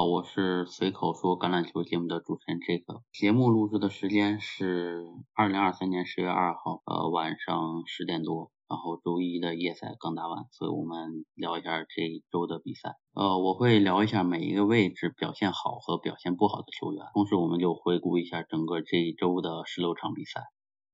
好，我是随口说橄榄球节目的主持人 Jack。节目录制的时间是二零二三年十月二号，呃晚上十点多。然后周一的夜赛刚打完，所以我们聊一下这一周的比赛。呃，我会聊一下每一个位置表现好和表现不好的球员，同时我们就回顾一下整个这一周的十六场比赛。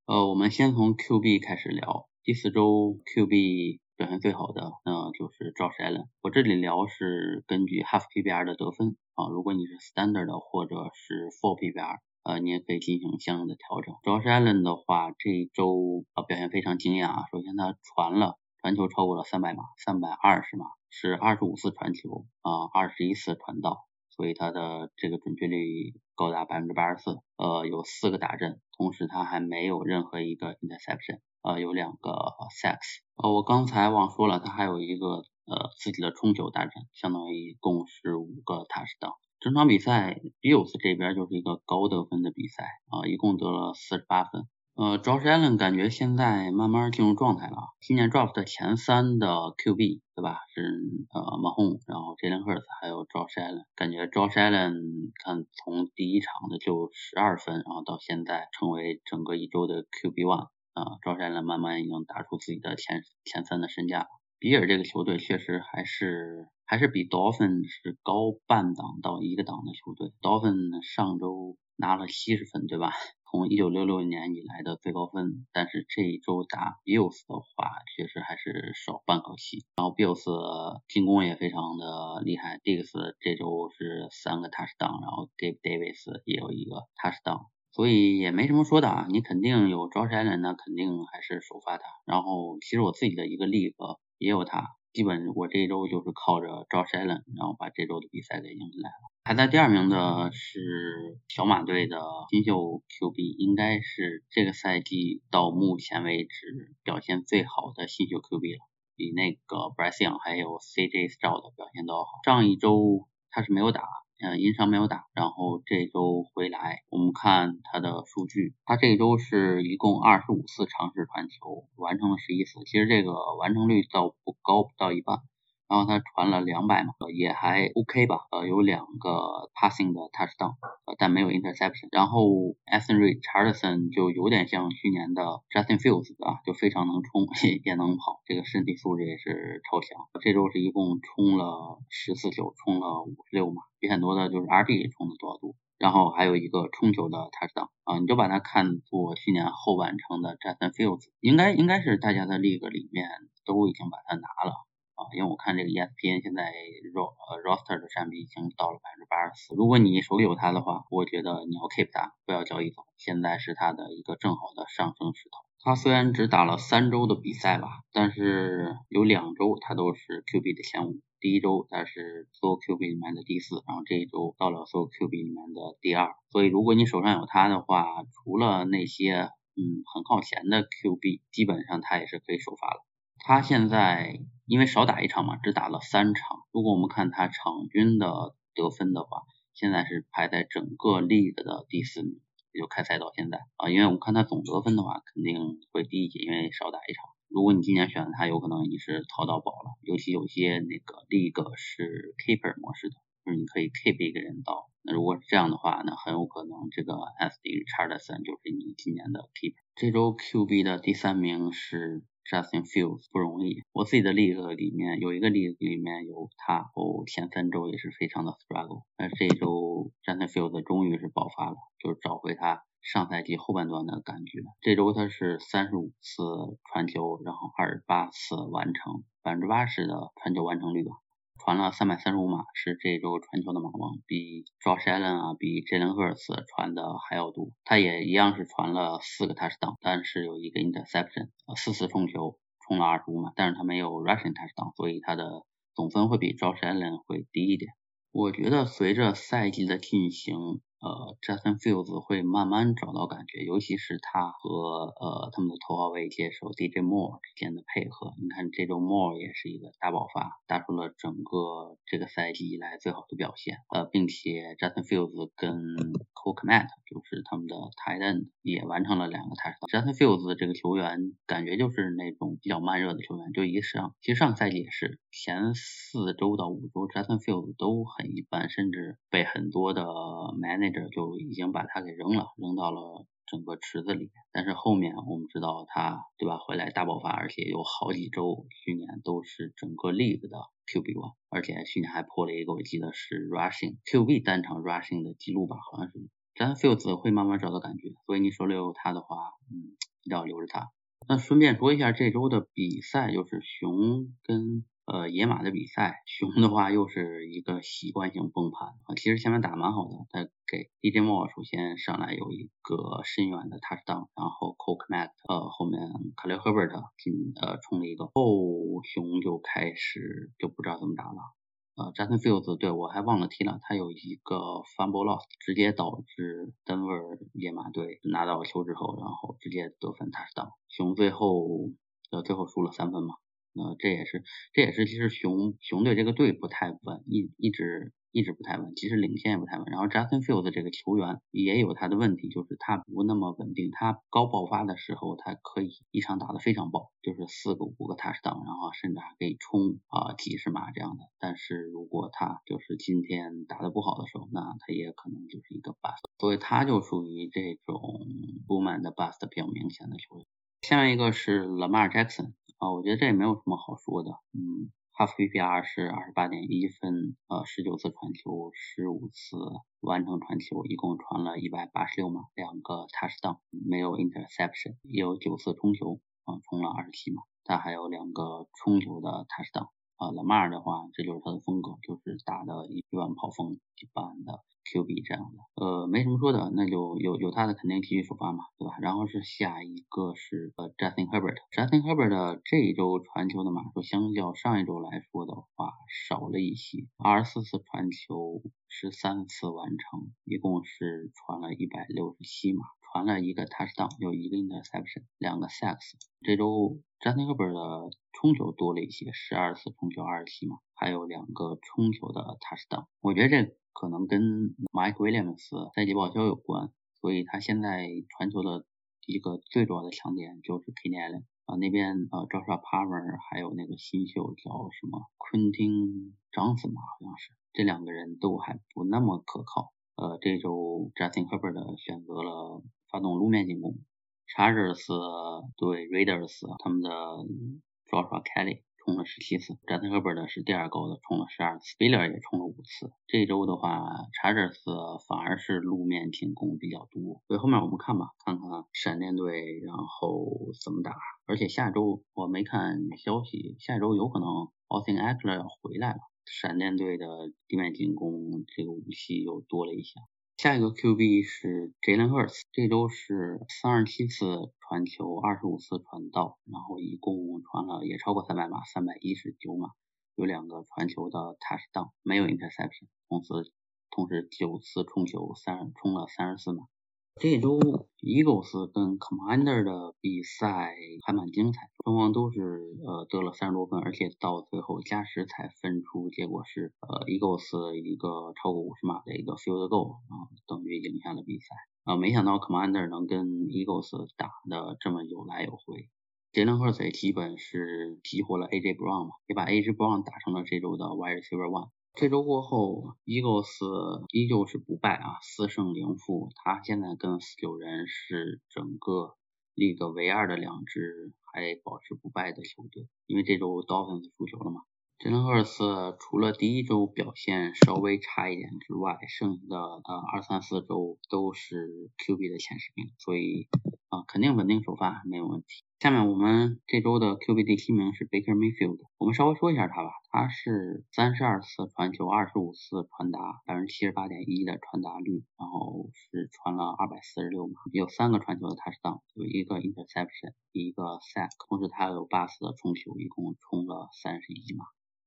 呃，我们先从 QB 开始聊，第四周 QB。表现最好的，那就是 Josh Allen。我这里聊是根据 Half PPR 的得分啊，如果你是 Standard 或者是 Full PPR，呃，你也可以进行相应的调整。Josh Allen 的话，这一周啊表现非常惊艳啊。首先他传了传球超过了三百码，三百二十码，是二十五次传球啊，二十一次传到，所以他的这个准确率高达百分之八十四，呃，有四个打阵，同时他还没有任何一个 interception。呃，有两个 sacks，呃，我刚才忘说了，他还有一个呃自己的冲球大阵，相当于一共是五个 touchdown。整场比赛 Bills 这边就是一个高得分的比赛啊，一共得了四十八分。呃，Josh Allen 感觉现在慢慢进入状态了，今年 draft 前三的 QB 对吧？是呃 m a h o m 然后 Jalen Hurts，还有 Josh Allen。感觉 Josh Allen 看从第一场的就十二分，然后到现在成为整个一周的 QB one。啊，赵山呢，慢慢已经打出自己的前前三的身价。比尔这个球队确实还是还是比 Dolphin 是高半档到一个档的球队。Dolphin 上周拿了七十分，对吧？从一九六六年以来的最高分。但是这一周打 Bills 的话，确实还是少半口气。然后 Bills 进攻也非常的厉害 digs 这周是三个 touchdown，然后 Gabe Davis 也有一个 touchdown。所以也没什么说的啊，你肯定有 Josh Allen，那肯定还是首发他。然后其实我自己的一个 league 也有他，基本我这一周就是靠着 Josh Allen，然后把这周的比赛给赢下来了。排在第二名的是小马队的新秀 QB，应该是这个赛季到目前为止表现最好的新秀 QB 了，比那个 Bryce Young 还有 CJ Stroud 表现都要好。上一周他是没有打。嗯，因伤没有打，然后这周回来，我们看他的数据，他这周是一共二十五次尝试传球，完成了十一次，其实这个完成率倒不高，不到一半。然后他传了两百嘛，也还 OK 吧，呃，有两个 passing 的 touchdown，呃，但没有 interception。然后 Anthony Richardson 就有点像去年的 Justin Fields 啊，就非常能冲，也能跑，这个身体素质也是超强。这周是一共冲了十四球，冲了五十六码，比很多的就是 RB 冲的多少度。然后还有一个冲球的 touchdown，啊，你就把它看作去年后半程的 Justin Fields，应该应该是大家的 league 里面都已经把它拿了。啊，因为我看这个 ESPN 现在 ro 呃 roster 的占比已经到了百分之八十四。如果你手里有它的话，我觉得你要 keep 它，不要交易走。现在是它的一个正好的上升势头。他虽然只打了三周的比赛吧，但是有两周他都是 QB 的前五。第一周他是所有 QB 里面的第四，然后这一周到了所有 QB 里面的第二。所以如果你手上有它的话，除了那些嗯很靠前的 QB，基本上他也是可以首发了。他现在因为少打一场嘛，只打了三场。如果我们看他场均的得分的话，现在是排在整个 league 的第四名，也就开赛到现在啊。因为我们看他总得分的话，肯定会低一些，因为少打一场。如果你今年选了他，有可能你是淘到宝了。尤其有些那个 league 是 keeper 模式的，就是你可以 keep 一个人到。那如果是这样的话，那很有可能这个 S D Charleson 就是你今年的 keeper。这周 QB 的第三名是。Justin Fields 不容易，我自己的例子里面有一个例子里面有他，哦，前三周也是非常的 struggle，但是这一周 Justin Fields 终于是爆发了，就是找回他上赛季后半段的感觉。这周他是三十五次传球，然后二十八次完成，百分之八十的传球完成率吧。传了三百三十五码，是这周传球的马王，比 Josh Allen 啊，比 Jalen Hurts 传的还要多。他也一样是传了四个 touchdown，但是有一个 interception，四次冲球，冲了二十五码，但是他没有 rushing touchdown，所以他的总分会比 Josh Allen 会低一点。我觉得随着赛季的进行，呃，Justin Fields 会慢慢找到感觉，尤其是他和呃他们的头号位接手 DJ Moore 之间的配合。你看这周 Moore 也是一个大爆发，打出了整个这个赛季以来最好的表现。呃，并且 Justin Fields 跟 Cole Kmet 就是他们的 Tight End 也完成了两个 Touchdown。Justin Fields 这个球员感觉就是那种比较慢热的球员，就一上，其实上个赛季也是前四周到五周 Justin Fields 都很一般，甚至被很多的 Man Man。这就已经把他给扔了，扔到了整个池子里。但是后面我们知道他，对吧？回来大爆发，而且有好几周，去年都是整个 league 的 QB one，而且去年还破了一个，我记得是 rushing QB 单场 rushing 的记录吧，好像是。詹 fields 会慢慢找到感觉，所以你手里有他的话，嗯，一定要留着他。那顺便说一下这周的比赛，就是熊跟。呃，野马的比赛，熊的话又是一个习惯性崩盘啊。其实前面打蛮好的，他给 DJ Moore 首先上来有一个深远的 touchdown，然后 Cole Kmet 呃后面 k a l i Herbert 进呃冲了一个，后熊就开始就不知道怎么打了。呃，Justin Fields 对我还忘了提了，他有一个 fumble loss，直接导致 Denver 野马队拿到球之后，然后直接得分 touchdown，熊最后呃最后输了三分嘛。呃，这也是，这也是，其实熊熊队这个队不太稳，一一直一直不太稳，其实领先也不太稳。然后 Justin Fields 这个球员也有他的问题，就是他不那么稳定。他高爆发的时候，他可以一场打得非常爆，就是四个五个 touchdown，然后甚至还可以冲啊几十码这样的。但是如果他就是今天打得不好的时候，那他也可能就是一个 bust，所以他就属于这种 boom 的 bust 比较明显的球员。下面一个是 Lamar Jackson。啊，我觉得这也没有什么好说的，嗯，Half PPR 是二十八点一分，呃，十九次传球，十五次完成传球，一共传了一百八十六码，两个 Touchdown，没有 Interception，也有九次冲球，啊，冲了二十七码，他还有两个冲球的 Touchdown，啊，Lamar 的话，这就是他的风格，就是打的一万跑风一般的。QB 这样的，呃，没什么说的，那就有有他的肯定继续首发嘛，对吧？然后是下一个是呃 Justin Herbert，Justin Herbert 这一周传球的码数相较上一周来说的话少了一些，二十四次传球，十三次完成，一共是传了一百六十七码，传了一个 touchdown，有一个 interception，两个 sacks。这周 Justin Herbert 的冲球多了一些，十二次冲球二十七码，还有两个冲球的 touchdown。我觉得这。可能跟 Mike Williams 赛季报销有关，所以他现在传球的一个最主要的强点就是 k e n n Allen 啊那边呃 Joshua Palmer 还有那个新秀叫什么 Quentin Johnson 吧，好像是这两个人都还不那么可靠。呃，这周 Justin Herbert 选择了发动路面进攻，Chargers 对 Raiders 他们的 Joshua Kelly。冲了十七次，Justin Herbert 是第二高的，冲了十二次，Spiller 也冲了五次。这周的话，查尔斯反而是路面进攻比较多，所以后面我们看吧，看看闪电队然后怎么打。而且下周我没看消息，下周有可能 Austin Eckler 要回来了，闪电队的地面进攻这个武器又多了一项。下一个 QB 是 Jalen Hurts，这周是三十七次传球，二十五次传到，然后一共传了也超过三百码，三百一十九码，有两个传球的 touchdown，没有 interception，同时同时九次冲球，三冲了三十四码。这周 Eagles 跟 Commander 的比赛还蛮精彩，双方都是呃得了三十多分，而且到最后加时才分出结果是呃 Eagles 一个超过五十码的一个 field goal 啊，等于赢下了比赛啊。没想到 Commander 能跟 Eagles 打的这么有来有回，杰伦赫斯基本是激活了 AJ Brown 嘛，也把 AJ Brown 打成了这周的 Wide Receiver One。这周过后，Eagles 依旧是不败啊，四胜零负。他现在跟四九人是整个 league 唯二的两支还保持不败的球队，因为这周 Dolphins 输球了嘛。杰伦赫尔斯除了第一周表现稍微差一点之外，剩下的呃二三四周都是 QB 的前十名，所以啊肯定稳定首发没有问题。下面我们这周的 QB 第七名是 Baker Mayfield，我们稍微说一下他吧。他是三十二次传球，二十五次传达，百分之七十八点一的传达率，然后是传了二百四十六码，有三个传球的 touchdown，有一个 interception，一个 sack，同时他有八次的冲球，一共冲了三十一码。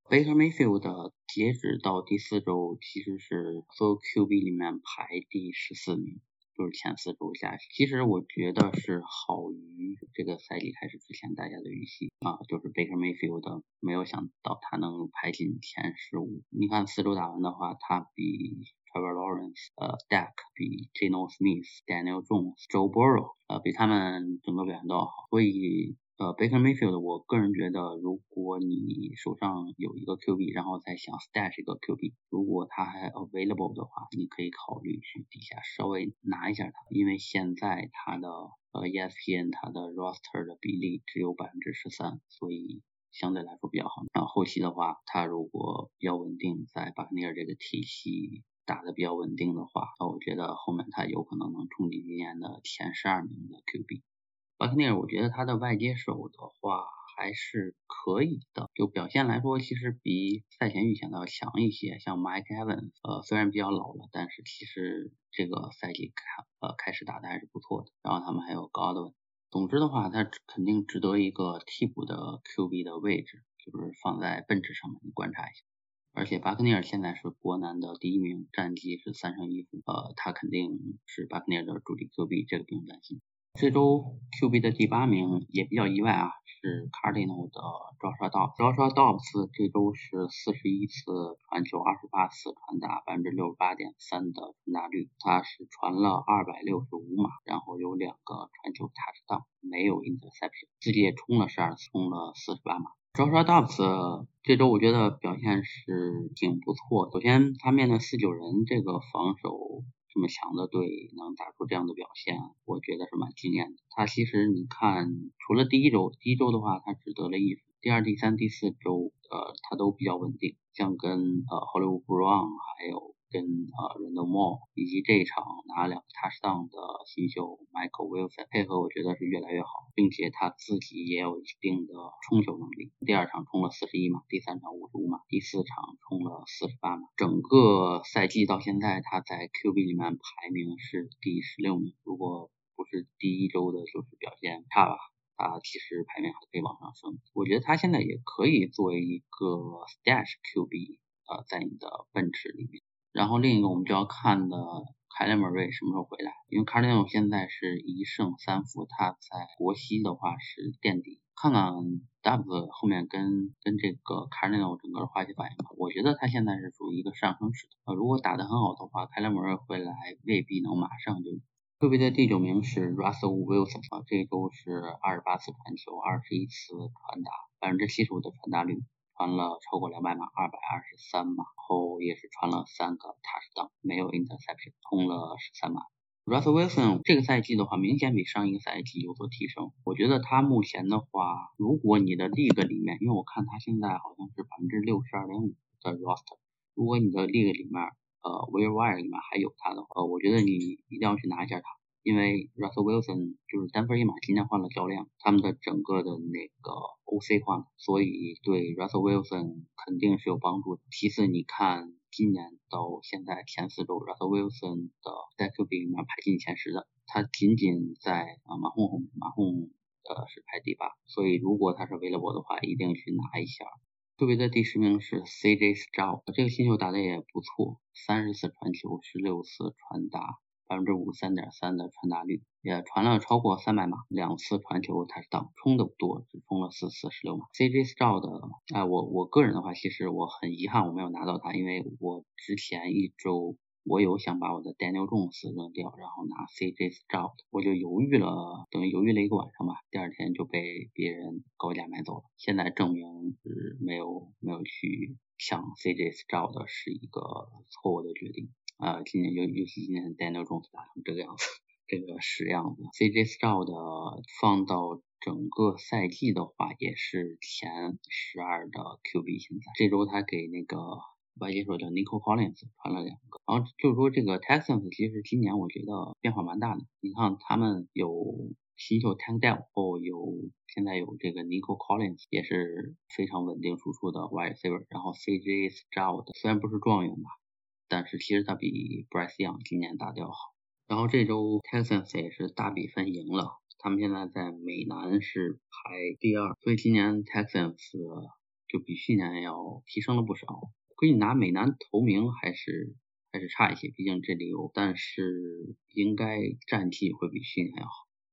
Baker Mayfield 截止到第四周其实是所有 QB 里面排第十四名。就是前四周下去，其实我觉得是好于这个赛季开始之前大家的预期啊，就是 Baker Mayfield 没有想到他能排进前十五。你看四周打完的话，他比 Trevor Lawrence、呃 Dak、比 Geno Smith、Daniel Jones、Joe Burrow 呃比他们整个表现都要好，所以。呃，Baker Mayfield，我个人觉得，如果你手上有一个 QB，然后再想 stash 一个 QB，如果他还 available 的话，你可以考虑去底下稍微拿一下他，因为现在他的呃 ESPN 他的 roster 的比例只有百分之十三，所以相对来说比较好。然后后期的话，他如果比较稳定，在巴克尼尔这个体系打的比较稳定的话，那我觉得后面他有可能能冲击今年的前十二名的 QB。巴克内尔，我觉得他的外接手的话还是可以的，就表现来说，其实比赛前预想的要强一些。像 Mike Evans，呃，虽然比较老了，但是其实这个赛季开呃开始打的还是不错的。然后他们还有 Godwin，总之的话，他肯定值得一个替补的 QB 的位置，就是放在奔驰上面你观察一下。而且巴克内尔现在是国南的第一名，战绩是三胜一负，呃，他肯定是巴克内尔的主力 QB，这个不用担心。这周 QB 的第八名也比较意外啊，是 Cardinal 的 Joshua Dobbs。Joshua Dobbs 这周是四十一次传球，二十八次传达，百分之六十八点三的传达率。他是传了二百六十五码，然后有两个传球 touchdown，没有 interception，自己也冲了十二次，冲了四十八码。Joshua Dobbs 这周我觉得表现是挺不错。首先他面对四九人这个防守。这么强的队能打出这样的表现，我觉得是蛮惊艳的。他其实你看，除了第一周，第一周的话他只得了一分，第二、第三、第四周，呃，他都比较稳定，像跟呃 Hollywood Brown 还有。跟呃 Randall Moore 以及这一场拿两个 touchdown 的新秀 Michael Wilson 配合，我觉得是越来越好，并且他自己也有一定的冲球能力。第二场冲了四十一码，第三场五十五码，第四场冲了四十八码。整个赛季到现在，他在 QB 里面排名是第十六名。如果不是第一周的就是表现差吧，他其实排名还可以往上升。我觉得他现在也可以作为一个 stash QB，呃，在你的 bench 里面。然后另一个我们就要看的凯莱默瑞什么时候回来？因为卡内尔现在是一胜三负，他在国西的话是垫底。看看 Dubs 后面跟跟这个卡内尔整个的化学反应吧。我觉得他现在是属于一个上升势头。如果打得很好的话，凯莱默瑞回来未必能马上就。特别的第九名是 Russell Wilson，啊，这周是二十八次传球，二十一次传达，百分之七十五的传达率。传了超过两百码，二百二十三码，后也是传了三个 touchdown，没有 interception，通了十三码。Russ Wilson 这个赛季的话，明显比上一个赛季有所提升。我觉得他目前的话，如果你的 league 里面，因为我看他现在好像是百分之六十二点五的 roster，如果你的 league 里面，呃 w e r e wire 里面还有他的话，我觉得你一定要去拿一下他。因为 Russell Wilson 就是单分一马，今年换了教练，他们的整个的那个 OC 换了，所以对 Russell Wilson 肯定是有帮助的。其次，你看今年到现在前四周，Russell Wilson 的在 QB 里面排进前十的，他仅仅在啊马洪马洪呃是排第八，所以如果他是为了我的话，一定去拿一下。特别的第十名是 CJ Stroud，这个新秀打的也不错，三十次传球，十六次传达。百分之五三点三的传达率，也传了超过三百码，两次传球他是当冲的不多，只冲了四次十六码。CJ Stroud，哎，我我个人的话，其实我很遗憾我没有拿到他，因为我之前一周我有想把我的 Daniel Jones 扔掉，然后拿 CJ Stroud，我就犹豫了，等于犹豫了一个晚上吧，第二天就被别人高价买走了。现在证明是没有没有去抢 CJ Stroud 是一个错误的决定。啊，今年尤尤其今年 Daniel Jones 打成这个样子，这个屎样子。CJ Stroud 放到整个赛季的话，也是前十二的 QB。现在这周他给那个外接手叫 Nico Collins 传了两个。然后就是说这个 Texans 其实今年我觉得变化蛮大的。你看他们有新秀 Tank Dell，后有现在有这个 Nico Collins 也是非常稳定输出的 wide receiver。然后 CJ Stroud 虽然不是状元吧。但是其实他比 Bryce Young 今年打的要好，然后这周 Texans 也是大比分赢了，他们现在在美南是排第二，所以今年 Texans 就比去年要提升了不少。可以拿美男头名还是还是差一些，毕竟这里有，但是应该战绩会比去年要好。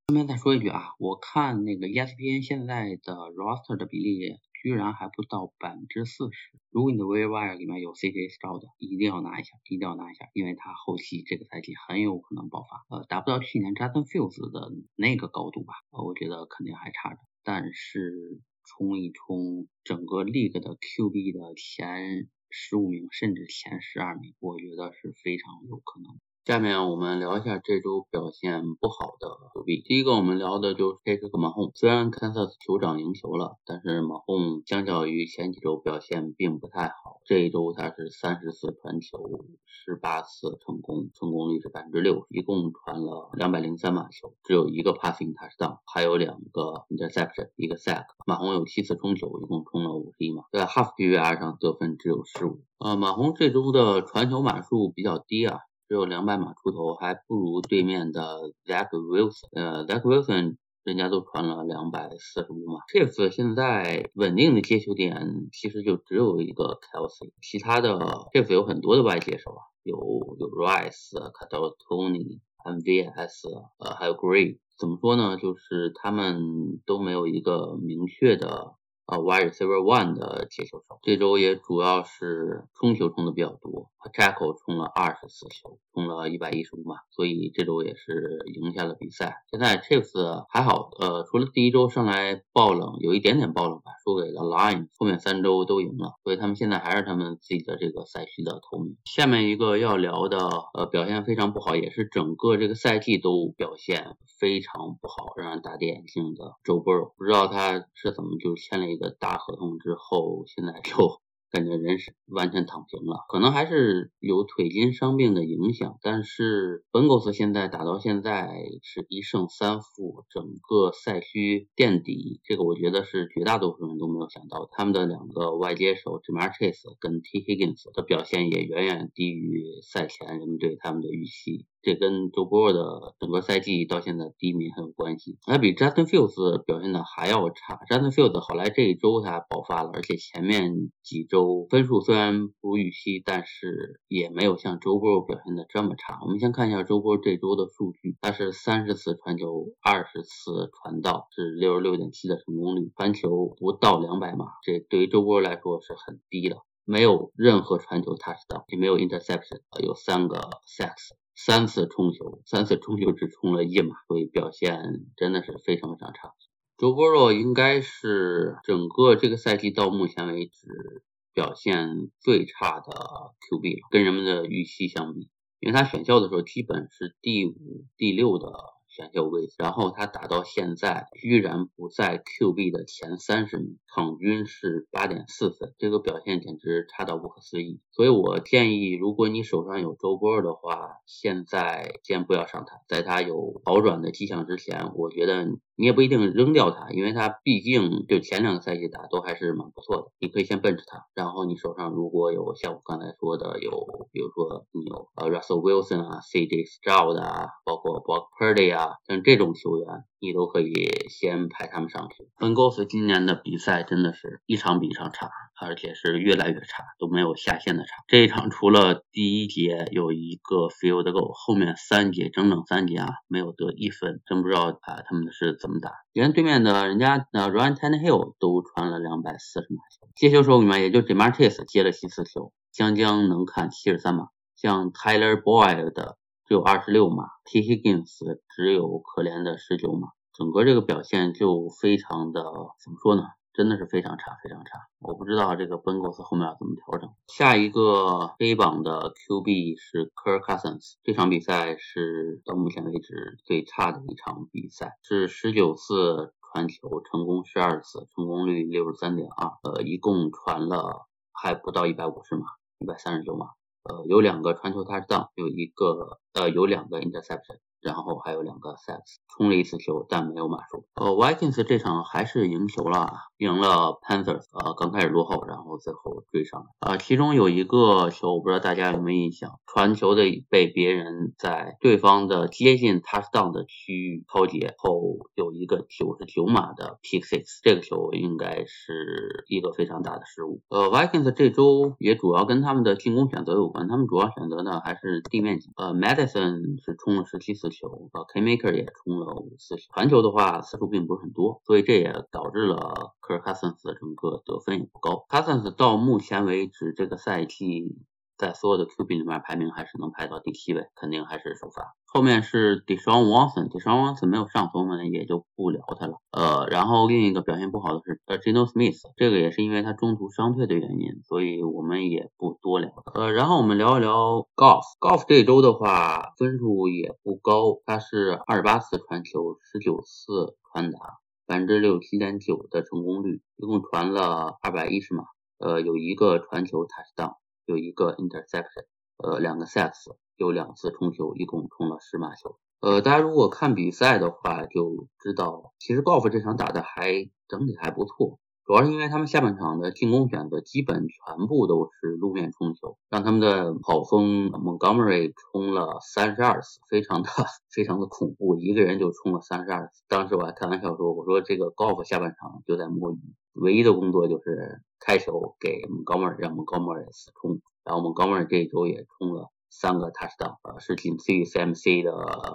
顺便再说一句啊，我看那个 ESPN 现在的 roster 的比例居然还不到百分之四十。如果你的 waiver 里面有 CJ Stroud 的，一定要拿一下，一定要拿一下，因为他后期这个赛季很有可能爆发。呃，达不到去年 Justin Fields 的那个高度吧，呃，我觉得肯定还差着。但是冲一冲整个 league 的 QB 的前十五名，甚至前十二名，我觉得是非常有可能。下面我们聊一下这周表现不好的 QB。第一个我们聊的就是 Patrick Mahomes。虽然 Kansas 酋长赢球了，但是 Mahomes 相较于前几周表现并不太好。这一周他是三十次传球，十八次成功，成功率是百分之六，一共传了两百零三码球，只有一个 passing touchdown，还有两个 interception，一个 sack。马洪有七次冲球，一共冲了五十一码，在 half PPR 上得分只有十五。呃，马洪这周的传球码数比较低啊。只有两百码出头，还不如对面的 Zach Wilson。呃，Zach Wilson 人家都传了两百四十五码。Chiefs 现在稳定的接球点其实就只有一个 Kelsey，其他的 Chiefs 有很多的外接手啊，有有 Rice、卡特 Tony、MVS，呃，还有 Gray。怎么说呢？就是他们都没有一个明确的。啊，wide receiver one 的接球手，这周也主要是冲球冲的比较多，Jackal 冲了二十次球，冲了一百一十五码，所以这周也是赢下了比赛。现在 Chiefs 还好，呃，除了第一周上来爆冷，有一点点爆冷吧，输给了 Lions，后面三周都赢了，所以他们现在还是他们自己的这个赛区的头名。下面一个要聊的，呃，表现非常不好，也是整个这个赛季都表现非常不好，让人大跌眼镜的 Joe Brown 不知道他是怎么就签了。一个大合同之后，现在就。感觉人是完全躺平了，可能还是有腿筋伤病的影响。但是本狗斯现在打到现在是一胜三负，整个赛区垫底，这个我觉得是绝大多数人都没有想到。他们的两个外接手 Jamar Chase 跟 T Higgins 的表现也远远低于赛前人们对他们的预期，这跟周波的整个赛季到现在低迷很有关系。还比 Justin Fields 表现的还要差。Justin Fields 好来这一周他爆发了，而且前面几周。分数虽然不如预期，但是也没有像周波表现的这么差。我们先看一下周波这周的数据，他是三十次传球，二十次传到，是六十六点七的成功率，传球不到两百码，这对于周波来说是很低了。没有任何传球 touch 到，也没有 interception，有三个 sacks，三次冲球，三次冲球只冲了一码，所以表现真的是非常非常差。周波若应该是整个这个赛季到目前为止。表现最差的 QB 了，跟人们的预期相比，因为他选秀的时候基本是第五、第六的。选秀位置，然后他打到现在居然不在 QB 的前三十名，场均是八点四分，这个表现简直差到不可思议。所以我建议，如果你手上有周波的话，现在先不要上他，在他有好转的迹象之前，我觉得你也不一定扔掉他，因为他毕竟就前两个赛季打都还是蛮不错的，你可以先奔着他。然后你手上如果有像我刚才说的，有比如说你有呃 Russell Wilson 啊，CJ Stroud 啊，包括 Brock Purdy 啊。像这种球员，你都可以先排他们上去。本高斯今年的比赛真的是一场比一场差，而且是越来越差，都没有下线的差。这一场除了第一节有一个 field goal，后面三节整整三节啊没有得一分，真不知道啊他们是怎么打。连对面的人家呃 Ryan Tin Hill 都传了两百四十码球，接球手里面也就 Jamar Chase 接了七次球，将将能看七十三码。像 Tyler Boyd 的。只有二十六码，T Higgins 只有可怜的十九码，整个这个表现就非常的怎么说呢？真的是非常差，非常差。我不知道这个 Bengals 后面要怎么调整。下一个黑榜的 QB 是 Kirk Cousins，这场比赛是到目前为止最差的一场比赛，是十九次传球，成功十二次，成功率六十三点二，呃，一共传了还不到一百五十码，一百三十九码。呃，有两个传球 touchdown，有一个呃，有两个 interception，然后还有两个 sacks，冲了一次球，但没有码数。呃，Vikings 这场还是赢球了，赢了 Panthers。呃，刚开始落后，然后最后追上了。呃，其中有一个球，我不知道大家有没有印象，传球的被别人在对方的接近 touchdown 的区域抛截后，有一个九十九码的 pick six，这个球应该是一个非常大的失误。呃，Vikings 这周也主要跟他们的进攻选择有关，他们主要选择的还是地面。呃，Madison 是冲了十七次。球呃，K-Maker 也冲了五次，传球的话次数并不是很多，所以这也导致了科尔卡森斯整个得分也不高。卡森斯到目前为止这个赛季。在所有的 QB 里面排名还是能排到第七位，肯定还是首发。后面是 Deshaun Watson，Deshaun Watson 没有上，我们也就不聊他了。呃，然后另一个表现不好的是呃 Geno Smith，这个也是因为他中途伤退的原因，所以我们也不多聊。呃，然后我们聊一聊 Golf，Golf 这周的话分数也不高，他是二十八次传球，十九次传达，百分之六七点九的成功率，一共传了二百一十码，呃，有一个传球 touchdown。有一个 interception，呃，两个 sacks，有两次冲球，一共冲了十码球。呃，大家如果看比赛的话，就知道其实 golf 这场打的还整体还不错，主要是因为他们下半场的进攻选择基本全部都是路面冲球，让他们的跑锋 Montgomery 冲了三十二次，非常的非常的恐怖，一个人就冲了三十二次。当时我还开玩笑说，我说这个 golf 下半场就在摸鱼。唯一的工作就是开球给 Montgomery，，让高莫尔死冲，然后 Montgomery 这一周也冲了三个 touchdown，呃，是仅次于 CMC 的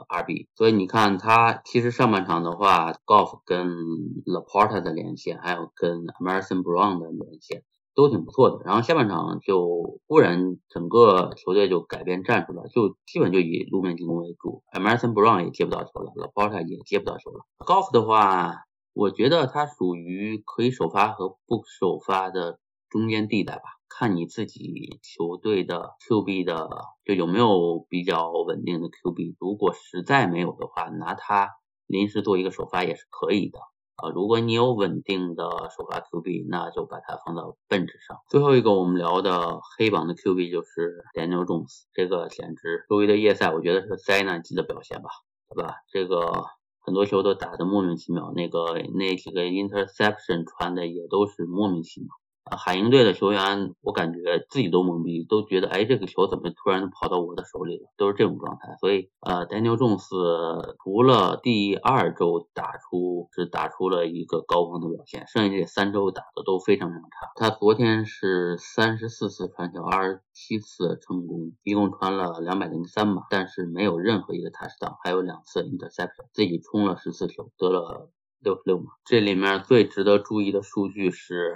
RB。所以你看他其实上半场的话，Golf 跟 Laporta 的连线，还有跟 Emerson Brown 的连线都挺不错的。然后下半场就忽然整个球队就改变战术了，就基本就以路面进攻为主，Emerson Brown 也接不到球了，Laporta 也接不到球了。Golf 的话。我觉得他属于可以首发和不首发的中间地带吧，看你自己球队的 QB 的就有没有比较稳定的 QB。如果实在没有的话，拿他临时做一个首发也是可以的啊。如果你有稳定的首发 QB，那就把它放到 bench 上。最后一个我们聊的黑榜的 QB 就是 Daniel Jones，这个简直周一的夜赛我觉得是灾难级的表现吧，对吧？这个。很多球都打的莫名其妙，那个那几个 interception 传的也都是莫名其妙。海鹰队的球员，我感觉自己都懵逼，都觉得哎，这个球怎么突然跑到我的手里了？都是这种状态。所以，呃，Daniel Jones 除了第二周打出是打出了一个高峰的表现，剩下这三周打的都非常非常差。他昨天是三十四次传球，二十七次成功，一共传了两百零三码，但是没有任何一个 touchdown，还有两次 interception，自己冲了十次球，得了六十六码。这里面最值得注意的数据是。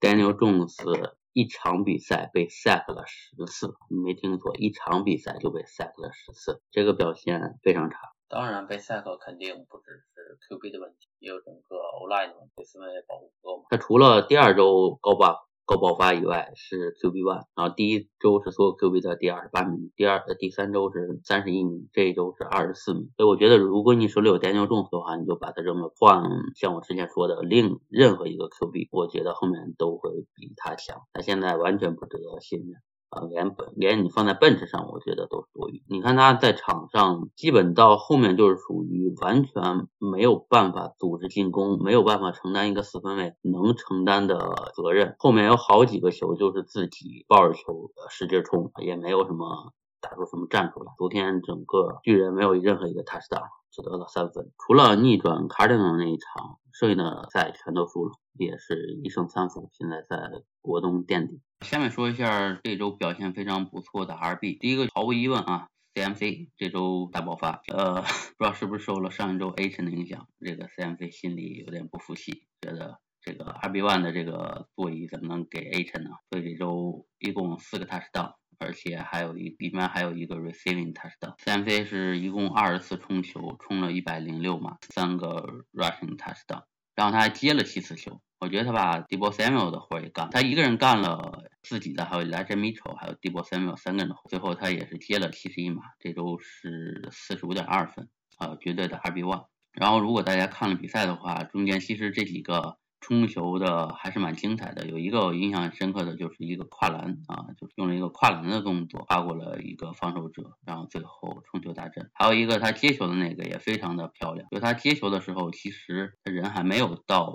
Daniel Jones 一场比赛被 sack 了十次，你没听错，一场比赛就被 sack 了十次，这个表现非常差。当然，被 sack 肯定不只是 QB 的问题，也有整个 O-line 的问题，四分卫保护不够嘛。他除了第二周高爆。高爆发以外是 QB one，然后第一周是所有 QB 的第二十八名，第二呃第三周是三十一名，这一周是二十四名。所以我觉得如果你手里有 Daniel Jones 的话，你就把它扔了，换像我之前说的另任何一个 QB，我觉得后面都会比他强。他现在完全不值得信任。啊，连本连你放在 bench 上，我觉得都是多余。你看他在场上，基本到后面就是属于完全没有办法组织进攻，没有办法承担一个四分卫能承担的责任。后面有好几个球就是自己抱着球使劲冲，也没有什么打出什么战术来。昨天整个巨人没有任何一个 touchdown。只得了三分，除了逆转卡丁诺那一场，剩下的赛全都输了，也是一胜三负，现在在国东垫底。下面说一下这周表现非常不错的 RB，第一个毫无疑问啊，CMC 这周大爆发，呃，不知道是不是受了上一周 A 城的影响，这个 CMC 心里有点不服气，觉得这个 RB one 的这个座椅怎么能给 A 城呢？所以这周一共四个 touchdown。而且还有一里面还有一个 receiving touchdown。CMC 是一共二十次冲球，冲了一百零六码，三个 rushing touchdown。然后他还接了七次球，我觉得他把 Debo Samuel 的活也干，他一个人干了自己的，还有 Elijah Mitchell，还有 Debo Samuel 三个人的活。最后他也是接了七十一码，这周是四十五点二分，啊，绝对的 RB one。然后如果大家看了比赛的话，中间其实这几个冲球的还是蛮精彩的，有一个我印象深刻的就是一个跨栏啊，就是用了一个跨栏的动作跨过了一个防守者，然后最后冲球大阵。还有一个他接球的那个也非常的漂亮，就他接球的时候，其实他人还没有到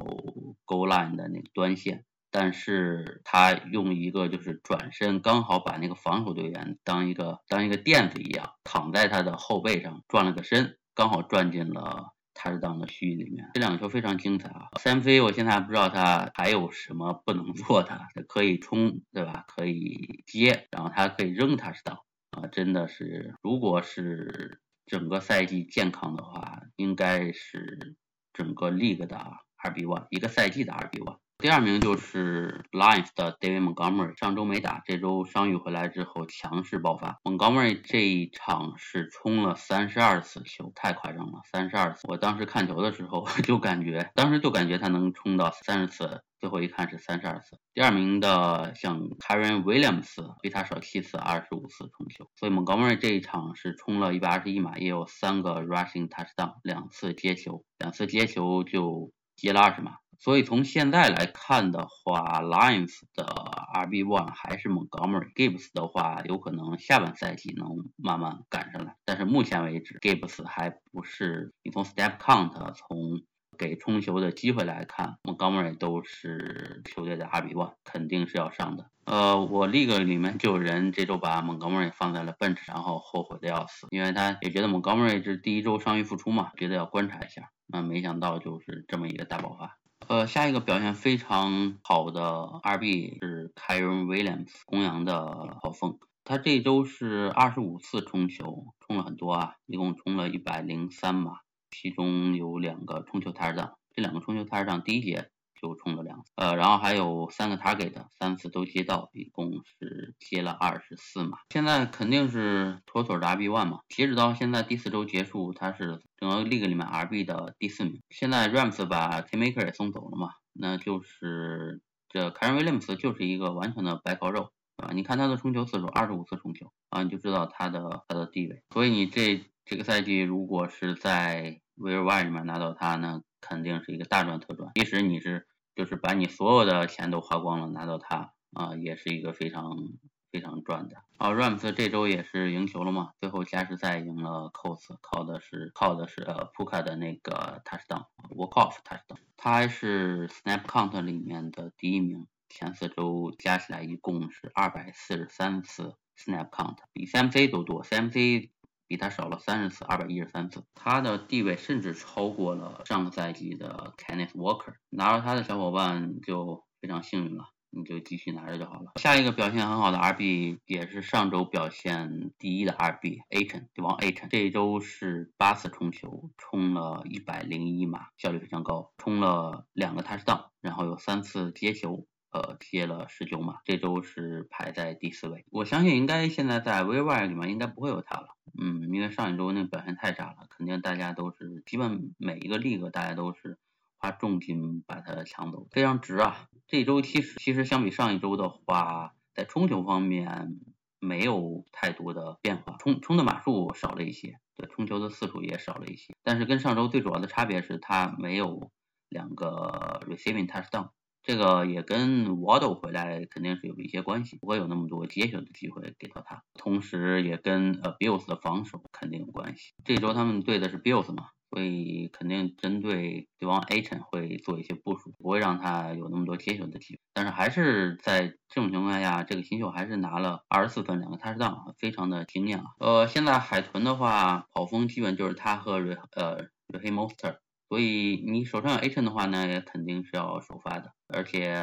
goal line 的那个端线，但是他用一个就是转身，刚好把那个防守队员当一个当一个垫子一样躺在他的后背上转了个身，刚好转进了。他是当的虚里面，这两个球非常精彩啊。三飞我现在还不知道他还有什么不能做的，可以冲对吧？可以接，然后他可以扔，他是当啊，真的是，如果是整个赛季健康的话，应该是整个 league 的二比 one，一个赛季的二比 one。第二名就是 Lions 的 David Montgomery，上周没打，这周伤愈回来之后强势爆发。Montgomery 这一场是冲了三十二次球，太夸张了，三十二次。我当时看球的时候 就感觉，当时就感觉他能冲到三十次，最后一看是三十二次。第二名的像 Karen Williams 比他少七次，二十五次冲球。所以 Montgomery 这一场是冲了一百二十一码，也有三个 rushing touchdown，两次接球，两次接球就接了二十码。所以从现在来看的话，Lions 的 RB one 还是 Montgomery，Gibbs 的话有可能下半赛季能慢慢赶上来，但是目前为止，Gibbs 还不是你从 Step Count 从给冲球的机会来看，Montgomery 都是球队的 RB one，肯定是要上的。呃，我 League 里面就有人这周把 Montgomery 放在了 bench，然后后悔的要死，因为他也觉得 Montgomery 是第一周伤愈复出嘛，觉得要观察一下，那没想到就是这么一个大爆发。呃，下一个表现非常好的二 B 是 Kyron Williams，公羊的豪风。他这周是二十五次冲球，冲了很多啊，一共冲了一百零三码，其中有两个冲球 t o 这两个冲球 t o 第一节。就冲了两次，呃，然后还有三个 target，三次都接到，一共是接了二十四码。现在肯定是妥妥的 RB one 嘛。截止到现在第四周结束，他是整个 league 里面 RB 的第四名。现在 Rams 把 K Maker 也送走了嘛，那就是这 Karen Williams 就是一个完全的白烤肉，啊，你看他的冲球次数，二十五次冲球，啊，你就知道他的他的地位。所以你这这个赛季如果是在 w i r Y 里面拿到他，那肯定是一个大赚特赚。即使你是就是把你所有的钱都花光了，拿到它啊，也是一个非常非常赚的。啊，Rams 这周也是赢球了嘛，最后加时赛赢了 cos，靠的是靠的是呃 Puka 的那个 touchdown，walk off touchdown，他还是 snap count 里面的第一名，前四周加起来一共是二百四十三次 snap count，比 CMC 都多，CMC。比他少了三十次，二百一十三次，他的地位甚至超过了上个赛季的 Kenneth Walker。拿到他的小伙伴就非常幸运了，你就继续拿着就好了。下一个表现很好的 RB 也是上周表现第一的 RB，A 城对王 A 城，这一周是八次冲球，冲了一百零一码，效率非常高，冲了两个 touchdown，然后有三次接球。呃，接了十九码，这周是排在第四位。我相信应该现在在 v y 里面应该不会有他了。嗯，因为上一周那表现太差了，肯定大家都是基本每一个 league 大家都是花重金把它抢走，非常值啊。这周其实其实相比上一周的话，在冲球方面没有太多的变化，冲冲的码数少了一些，对，冲球的次数也少了一些。但是跟上周最主要的差别是，他没有两个 receiving touchdown。这个也跟 Waddle 回来肯定是有一些关系，不会有那么多接球的机会给到他，同时也跟呃 Bills 的防守肯定有关系。这周他们对的是 Bills 嘛，所以肯定针对对方 A 城会做一些部署，不会让他有那么多接球的机会。但是还是在这种情况下，这个新秀还是拿了二十四分两个 touchdown，非常的惊艳啊。呃，现在海豚的话，跑锋基本就是他和瑞呃 Ray Monster。所以你手上有 A 阵的话呢，也肯定是要首发的，而且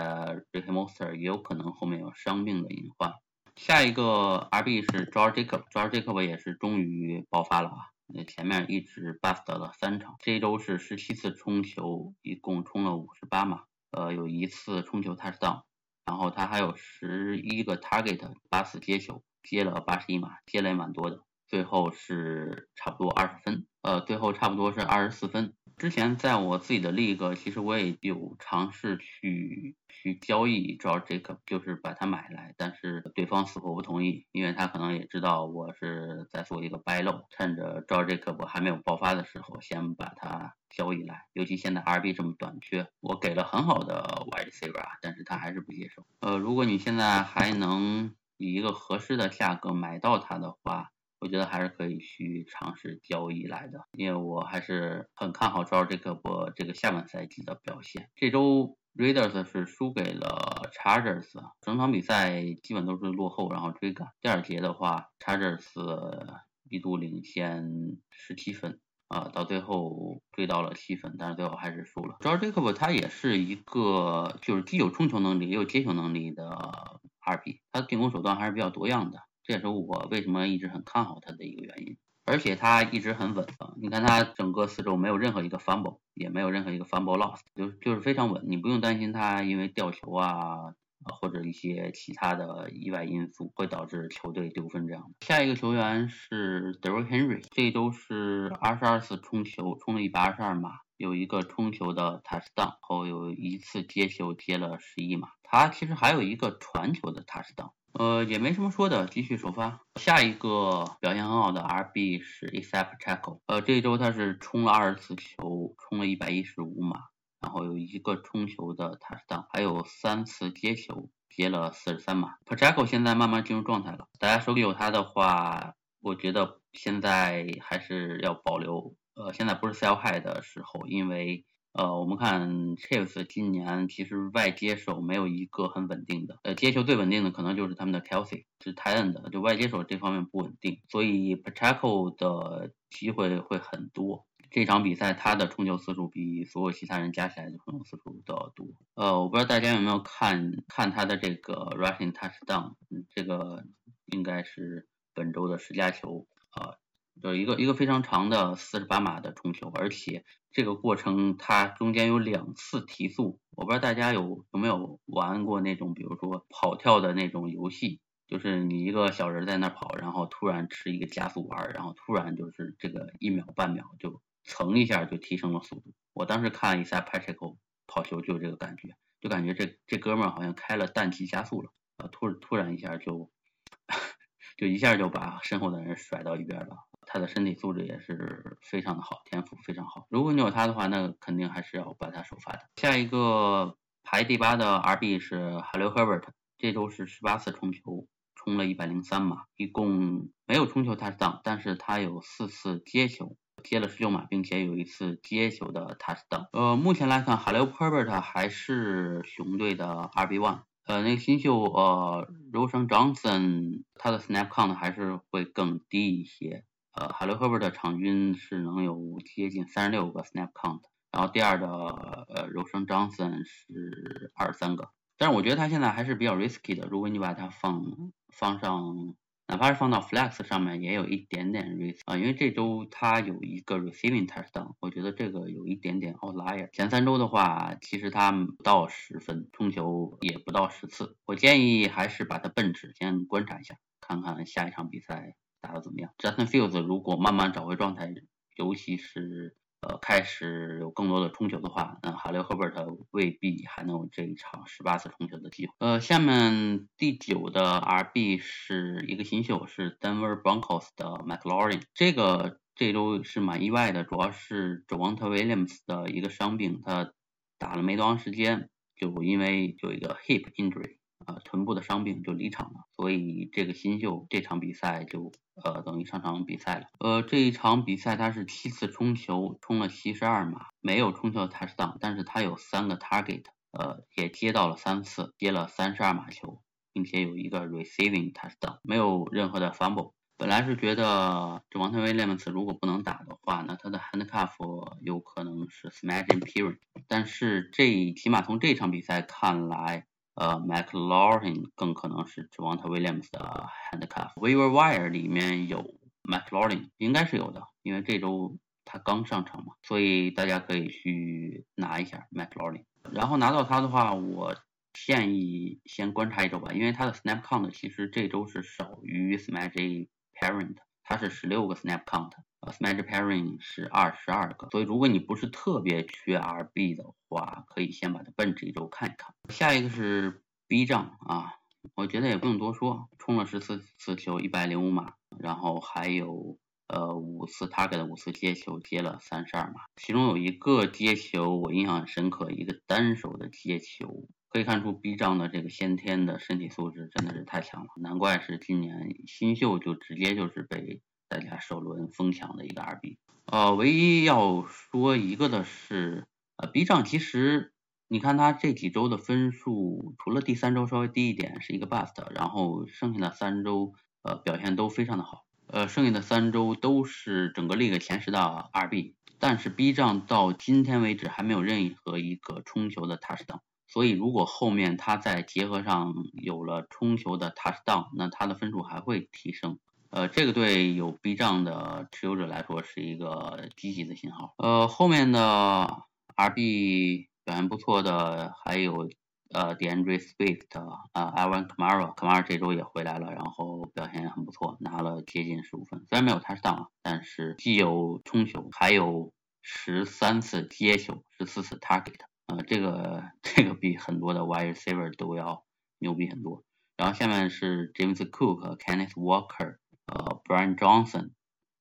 Rick Monster 也有可能后面有伤病的隐患。下一个 RB 是 George Jacob，George Jacob 也是终于爆发了啊！那前面一直 bust 了三场，这一周是十七次冲球，一共冲了五十八码，呃，有一次冲球 touchdown，然后他还有十一个 target，八次接球，接了八十一码，接了也蛮多的，最后是差不多二十分。呃，最后差不多是二十四分。之前在我自己的另一个其实我也有尝试去去交易 George Jacob，就是把它买来，但是对方死活不同意，因为他可能也知道我是在做一个 buy low，趁着 George Jacob 还没有爆发的时候，先把它交易来。尤其现在 RB 这么短缺，我给了很好的 wide receiver，但是他还是不接受。呃，如果你现在还能以一个合适的价格买到它的话，我觉得还是可以去尝试交易来的，因为我还是很看好 Joel 这个波这个下半赛季的表现。这周 Raiders 是输给了 Chargers，整场比赛基本都是落后，然后追赶。第二节的话，Chargers 一度领先十七分，啊，到最后追到了七分，但是最后还是输了。Joel 这个波他也是一个就是既有冲球能力也有接球能力的 RB，他的进攻手段还是比较多样的。这也是我为什么一直很看好他的一个原因，而且他一直很稳啊！你看他整个四周没有任何一个 fumble，也没有任何一个 fumble loss，就就是非常稳，你不用担心他因为掉球啊，或者一些其他的意外因素会导致球队丢分这样的。下一个球员是 d e r r Henry，这周是二十二次冲球，冲了一百二十二码，有一个冲球的 touchdown，后有一次接球接了十一码，他其实还有一个传球的 touchdown。呃，也没什么说的，继续首发。下一个表现很好的 RB 是 Isaac Pacheco，呃，这一周他是冲了二十次球，冲了一百一十五码，然后有一个冲球的 touchdown，还有三次接球，接了四十三码。Pacheco 现在慢慢进入状态了，大家手里有他的话，我觉得现在还是要保留，呃，现在不是 sell high 的时候，因为。呃，我们看 Chiefs 今年其实外接手没有一个很稳定的，呃，接球最稳定的可能就是他们的 Kelsey，是 t i t n 的，就外接手这方面不稳定，所以 Pacheco 的机会会很多。这场比赛他的冲球次数比所有其他人加起来的冲球次数都要多。呃，我不知道大家有没有看看他的这个 Rushing Touchdown，这个应该是本周的十佳球啊。就一个一个非常长的四十八码的冲球，而且这个过程它中间有两次提速。我不知道大家有有没有玩过那种，比如说跑跳的那种游戏，就是你一个小人在那跑，然后突然吃一个加速弯，然后突然就是这个一秒半秒就蹭一下就提升了速度。我当时看了一下 Patrick 跑球就这个感觉，就感觉这这哥们儿好像开了氮气加速了，啊，突突然一下就 就一下就把身后的人甩到一边了。他的身体素质也是非常的好，天赋非常好。如果你有他的话，那肯定还是要把他首发的。下一个排第八的 RB 是 Hello Herbert，这周是十八次冲球，冲了一百零三码，一共没有冲球 touchdown，但是他有四次接球，接了十九码，并且有一次接球的 touchdown。呃，目前来看，Hello Herbert 还是熊队的 RB one。呃，那个新秀呃 r o s e n Johnson，他的 snap count 还是会更低一些。呃，哈利赫伯的场均是能有接近三十六个 snap count，然后第二的呃柔生 Johnson 是二十三个，但是我觉得他现在还是比较 risky 的，如果你把它放放上，哪怕是放到 flex 上面，也有一点点 risk 啊，因为这周他有一个 receiving touchdown，我觉得这个有一点点 outlier。前三周的话，其实他不到十分，冲球也不到十次，我建议还是把它奔驰，先观察一下，看看下一场比赛。打得怎么样？Justin Fields 如果慢慢找回状态，尤其是呃开始有更多的冲球的话，那哈利·赫伯特未必还能有这一场十八次冲球的机会。呃，下面第九的 RB 是一个新秀，是 Denver Broncos 的 McLaurin。这个这周是蛮意外的，主要是 Javonte Williams 的一个伤病，他打了没多长时间，就因为有一个 hip injury。呃，臀部的伤病就离场了，所以这个新秀这场比赛就呃等于上场比赛了。呃，这一场比赛他是七次冲球，冲了七十二码，没有冲球 touchdown，但是他有三个 target，呃，也接到了三次，接了三十二码球，并且有一个 receiving touchdown，没有任何的 fumble。本来是觉得这王特威廉姆斯如果不能打的话，那他的 handcuff 有可能是 smashing period，但是这起码从这场比赛看来。呃，McLaurin 更可能是指望他 Williams 的 handcuff。Waiver Wire 里面有 McLaurin，应该是有的，因为这周他刚上场嘛，所以大家可以去拿一下 McLaurin。然后拿到他的话，我建议先观察一周吧，因为他的 snap count 其实这周是少于 s m a s h Parent，他是十六个 snap count，s m a d g Pairing 是二十二个，所以如果你不是特别缺 RB 的话，可以先把它奔这一周看一看。下一个是 B 站啊，我觉得也不用多说，冲了十四次球，一百零五码，然后还有呃五次 target 五次接球接了三十二码，其中有一个接球我印象很深刻，一个单手的接球，可以看出 B 账的这个先天的身体素质真的是太强了，难怪是今年新秀就直接就是被。大家首轮疯抢的一个二 B，呃，唯一要说一个的是，呃，B 账其实你看他这几周的分数，除了第三周稍微低一点是一个 bust，然后剩下的三周呃表现都非常的好，呃，剩下的三周都是整个 league 前十的二 B，但是 B 账到今天为止还没有任何一个冲球的 touchdown，所以如果后面他再结合上有了冲球的 touchdown，那他的分数还会提升。呃，这个对有 B 账的持有者来说是一个积极的信号。呃，后面的 RB 表现不错的还有呃 DeAndre Swift 啊，Ivan Kamara，Kamara 这周也回来了，然后表现也很不错，拿了接近十五分，虽然没有 touchdown，但是既有冲球，还有十三次接球，十四次 target，呃，这个这个比很多的 wide receiver 都要牛逼很多。然后下面是 James Cook，Kenneth Walker。呃，Brian Johnson，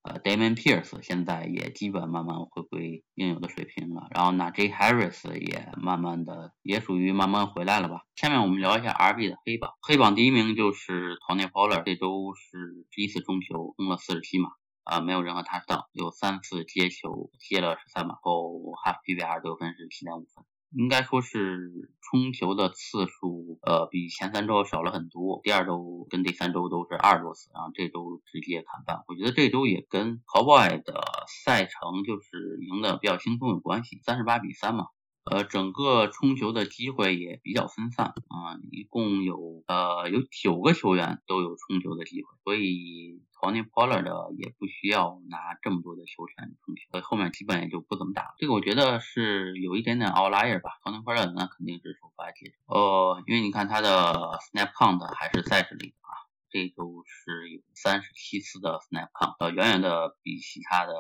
呃，Damon Pierce 现在也基本慢慢回归应有的水平了，然后 Najee Harris 也慢慢的也属于慢慢回来了吧。下面我们聊一下 RB 的黑榜，黑榜第一名就是 Tony Pollard，这周是第一次中球，攻了四十七码，啊，没有任何 touchdown，有三次接球接了十三码，后 half PBR 得分是七点五分。应该说是冲球的次数，呃，比前三周少了很多。第二周跟第三周都是二十多次，然后这周直接砍半。我觉得这周也跟 Cowboy 的赛程就是赢的比较轻松有关系，三十八比三嘛。呃，整个冲球的机会也比较分散啊，一共有呃有九个球员都有冲球的机会，所以 Tony Pollard 也不需要拿这么多的球权冲球，后面基本也就不怎么打了。这个我觉得是有一点点 outlier 吧，Tony Pollard 那肯定是首发接球，呃，因为你看他的 snap count 还是在这里的啊。这周是有三十七次的 snap count，呃，远远的比其他的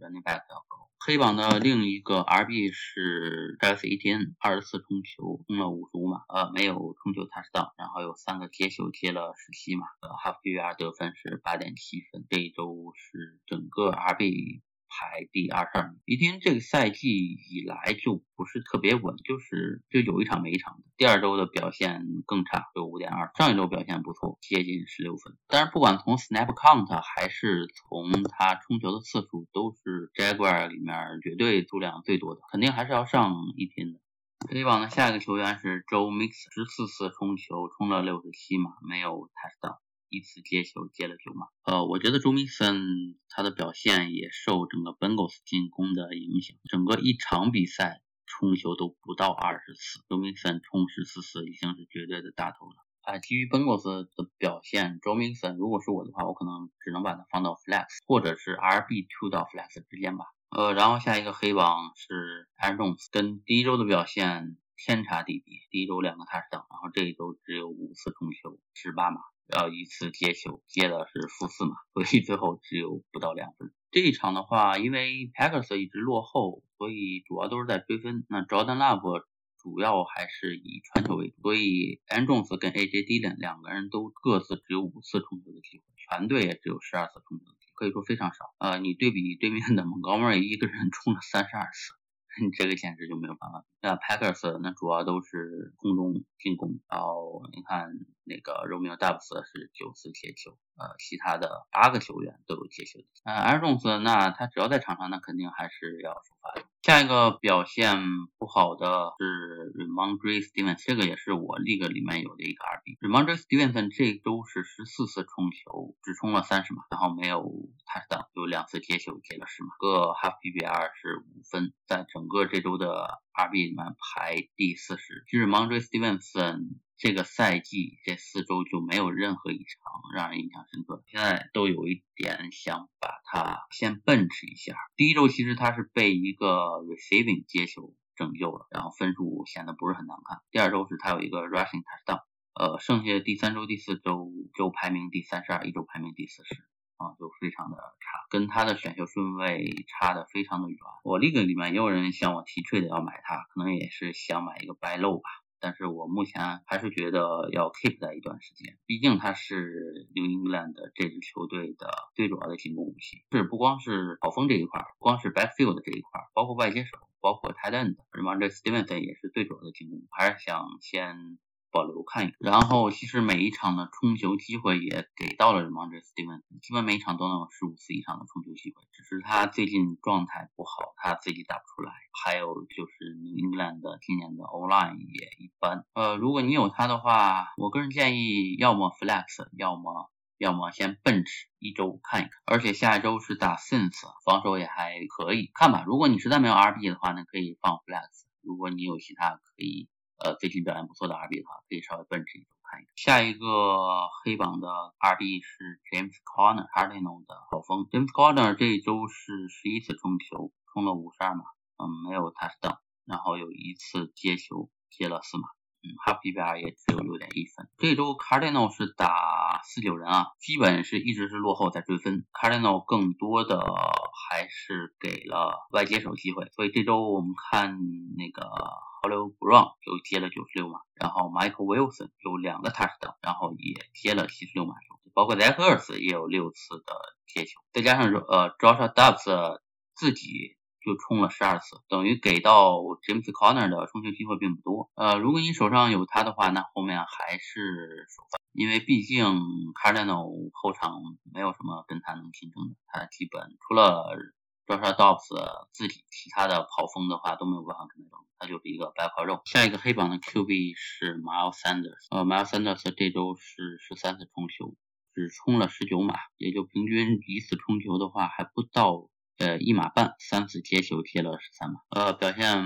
running back 要高。黑榜的另一个 RB 是 j e s s Etienne，二十四冲球，冲了五十五码，呃，没有冲球 touchdown，然后有三个接球接了十七码，呃，half PPR 得分是八点七分。这一周是整个 RB。排第二十二名，一听这个赛季以来就不是特别稳，就是就有一场没一场的。第二周的表现更差，有五点二。上一周表现不错，接近十六分。但是不管从 snap count 还是从他冲球的次数，都是 Jaguar 里面绝对数量最多的，肯定还是要上一拼的。黑榜的下一个球员是 Joe Mix，十四次冲球，冲了六十七码，没有 touchdown。一次接球接了九码，呃，我觉得朱明森他的表现也受整个 Bengals 进攻的影响，整个一场比赛冲球都不到二十次，朱明森冲十四次已经是绝对的大头了。啊，基于 Bengals 的表现，周明森如果是我的话，我可能只能把它放到 Flex 或者是 RB Two 到 Flex 之间吧。呃，然后下一个黑榜是 Tajones 跟第一周的表现天差地别，第一周两个 touchdown，然后这一周只有五次冲球，十八码。要一次接球接的是负四嘛，所以最后只有不到两分。这一场的话，因为 Packers 一直落后，所以主要都是在追分。那 Jordan Love 主要还是以传球为主，所以 a n d r o s 跟 AJ Dillon 两个人都各自只有五次冲球的机会，全队也只有十二次冲球的机会，可以说非常少。呃，你对比对面的蒙高梅一个人冲了三十二次。你这个简直就没有办法。那 Packers 那主要都是空中进攻，然后你看那个 Romeo Dubs 是九次接球，呃，其他的八个球员都有接球。呃 a r o n s 那他只要在场上，那肯定还是要首发的。下一个表现不好的是 Ramondre Stevens，这个也是我 League 里面有的一个 RB。Ramondre Stevens 这周是十四次冲球，只冲了三十码，然后没有 touchdown，有两次接球接了十码，个 half PBR 是五分，在整个这周的 RB 里面排第四十。其实 Ramondre Stevenson 这个赛季这四周就没有任何异常让人印象深刻，现在都有一点想把他先 bench 一下。第一周其实他是被一个 receiving 接球拯救了，然后分数显得不是很难看。第二周是他有一个 rushing touchdown，呃，剩下的第三周、第四周周排名第三十二，一周排名第四十。啊，就非常的差，跟他的选秀顺位差的非常的远。我 league 里面也有人向我提 trade 要买他，可能也是想买一个 buy low 吧。但是我目前还是觉得要 keep 在一段时间，毕竟他是 New England 这支球队的最主要的进攻武器。是不光是跑锋这一块，光是 backfield 这一块，包括外接手，包括 tight end，什么这 Stevenson 也是最主要的进攻，还是想先。保留看一看，然后其实每一场的冲球机会也给到了 Ramondre Stevens，基本每一场都能有十五次以上的冲球机会，只是他最近状态不好，他自己打不出来。还有就是 New England 的今年的 O line 也一般。呃，如果你有他的话，我个人建议要么 Flex，要么要么先 Bench 一周看一看。而且下一周是打 Saints，防守也还可以，看吧。如果你实在没有 RB 的话呢，可以放 Flex。如果你有其他可以。呃，最近表现不错的 RB 的话，可以稍微奔驰一周看一看。下一个黑榜的 RB 是 James Corner，阿根廷的好风。James Conner 这一周是十一次冲球，冲了五十二码，嗯，没有 touchdown，然后有一次接球接了四码。嗯，Half PPR 也只有六点一分。这周 Cardinal 是打四九人啊，基本是一直是落后在追分。Cardinal 更多的还是给了外接手机会，所以这周我们看那个 Hollow Brown 又接了九十六码，然后 Michael Wilson 有两个 touchdown，然后也接了七十六码球，包括 Zach Ertz 也有六次的接球，再加上呃 Joshua Dobbs 自己。就冲了十二次，等于给到 James Conner 的冲球机会并不多。呃，如果你手上有他的话，那后面还是首发，因为毕竟 Cardinal 后场没有什么跟他能竞争的，他基本除了 Josh Dobbs 自己，其他的跑锋的话都没有办法跟他争，他就是一个白袍肉。下一个黑榜的 QB 是 Miles Sanders，呃，Miles Sanders 这周是十三次冲球，只冲了十九码，也就平均一次冲球的话还不到。呃，一码半，三次接球接了十三码，呃，表现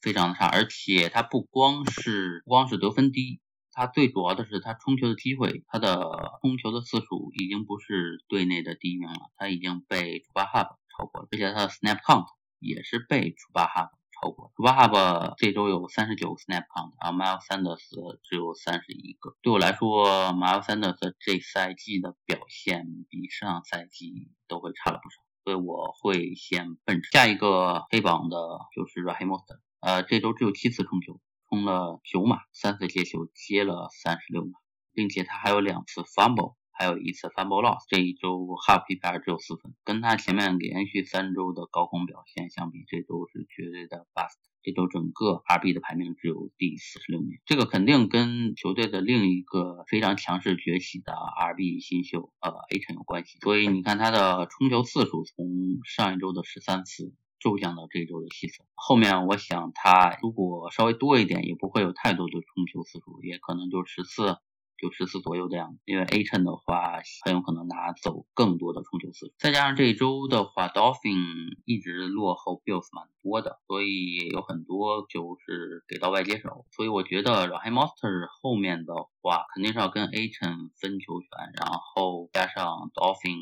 非常的差，而且他不光是不光是得分低，他最主要的是他冲球的机会，他的冲球的次数已经不是队内的第一名了，他已经被 Chuba Hubb 超过了，而且他的 Snap Count 也是被 Chuba Hubb 超过，Chuba Hubb 这周有三十九 Snap Count，而 Miles Sanders 只有三十一个，对我来说，Miles Sanders 这赛季的表现比上赛季都会差了不少。所以我会先奔下一个黑榜的，就是 Rahim o s t e r 呃，这周只有七次冲球，冲了九码，三次接球接了三十六码，并且他还有两次 fumble，还有一次 fumble loss。这一周 half PPR 只有四分，跟他前面连续三周的高空表现相比，这周是绝对的 bust。这周整个 RB 的排名只有第四十六名，这个肯定跟球队的另一个非常强势崛起的 RB 新秀呃 H 有关系。所以你看他的冲球次数从上一周的十三次骤降到这周的七次，后面我想他如果稍微多一点，也不会有太多的冲球次数，也可能就十次。就十次左右这样，因为 A 称的话很有可能拿走更多的冲球次数，再加上这一周的话，Dolphin 一直落后 Bills 蛮多的，所以有很多就是给到外接手，所以我觉得 r a h i m Monster 后面的话肯定是要跟 A 称分球权，然后加上 Dolphin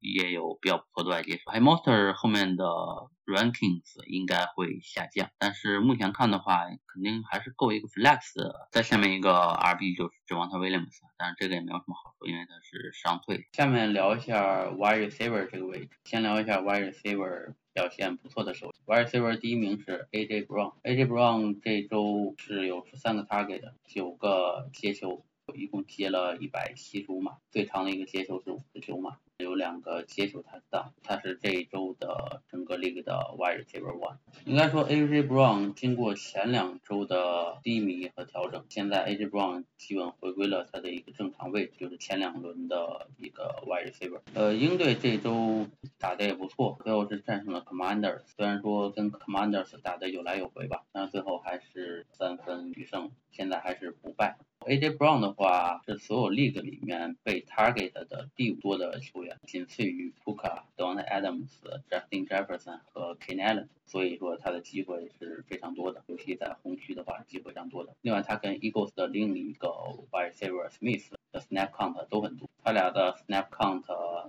也有比较不错的外接手。r a h i m Monster 后面的。Rankings 应该会下降，但是目前看的话，肯定还是够一个 Flex。在下面一个 RB 就是指望他 Williams，但是这个也没有什么好说，因为他是伤退。下面聊一下 Wide Receiver 这个位置，先聊一下 Wide Receiver 表现不错的手。Wide Receiver 第一名是 AJ Brown，AJ Brown 这周是有十三个 target，九个接球，一共接了一百七十五码，最长的一个接球是五十九码。有两个接球他档，他是这一周的整个 league 的 wide receiver one。应该说 AJ Brown 经过前两周的低迷和调整，现在 AJ Brown 基本回归了他的一个正常位置，就是前两轮的一个 wide receiver。呃，鹰队这周打的也不错，最后是战胜了 Commanders，虽然说跟 Commanders 打的有来有回吧，但是最后还是三分取胜，现在还是不败。AJ Brown 的话是所有 league 里面被 target 的第五多的球员，仅次于 Puka、Don Adams、Justin Jefferson 和 Ken Allen，所以说他的机会是非常多的，尤其在红区的话机会非常多的。另外他跟 Eagles 的另一个 wide receiver Smith 的 snap count 都很多，他俩的 snap count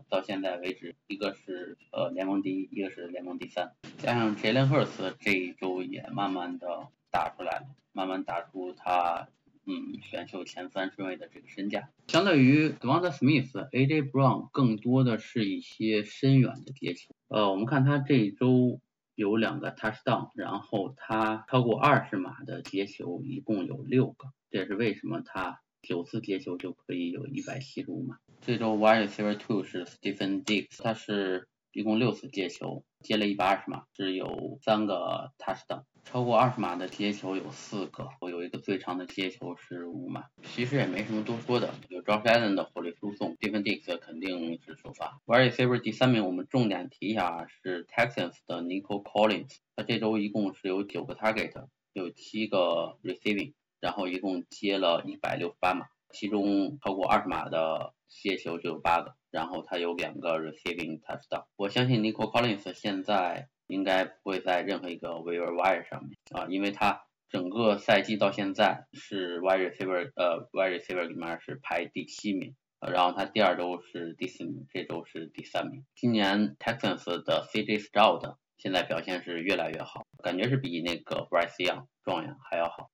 到现在为止，一个是呃联盟第一，一个是联盟第三，加上 Jalen Hurts 这一周也慢慢的打出来了，慢慢打出他。嗯，选秀前三顺位的这个身价。相对于 d e v o n t Smith、AJ Brown，更多的是一些深远的接球。呃，我们看他这一周有两个 touchdown，然后他超过二十码的接球一共有六个，这也是为什么他九次接球就可以有一百七十五码。这周 wide receiver two 是 Stephen Diggs，他是一共六次接球，接了一百二十码，是有三个 touch 的。超过二十码的接球有四个，我有一个最长的接球是五码。其实也没什么多说的，有 Josh Allen 的火力输送，Stephen Diggs 肯定是首发。Wide receiver 第三名，我们重点提一下是 Texans 的 Nico Collins，他这周一共是有九个 target，有七个 receiving，然后一共接了一百六十八码，其中超过二十码的接球就有八个，然后他有两个 receiving touchdown。我相信 Nico Collins 现在。应该不会在任何一个 waiver wire 上面啊，因为他整个赛季到现在是 wide receiver 呃 wide receiver 里面是排第七名，然后他第二周是第四名，这周是第三名。今年 Texans 的 CJ stoud 现在表现是越来越好，感觉是比那个 Bryce Young 状元还要好，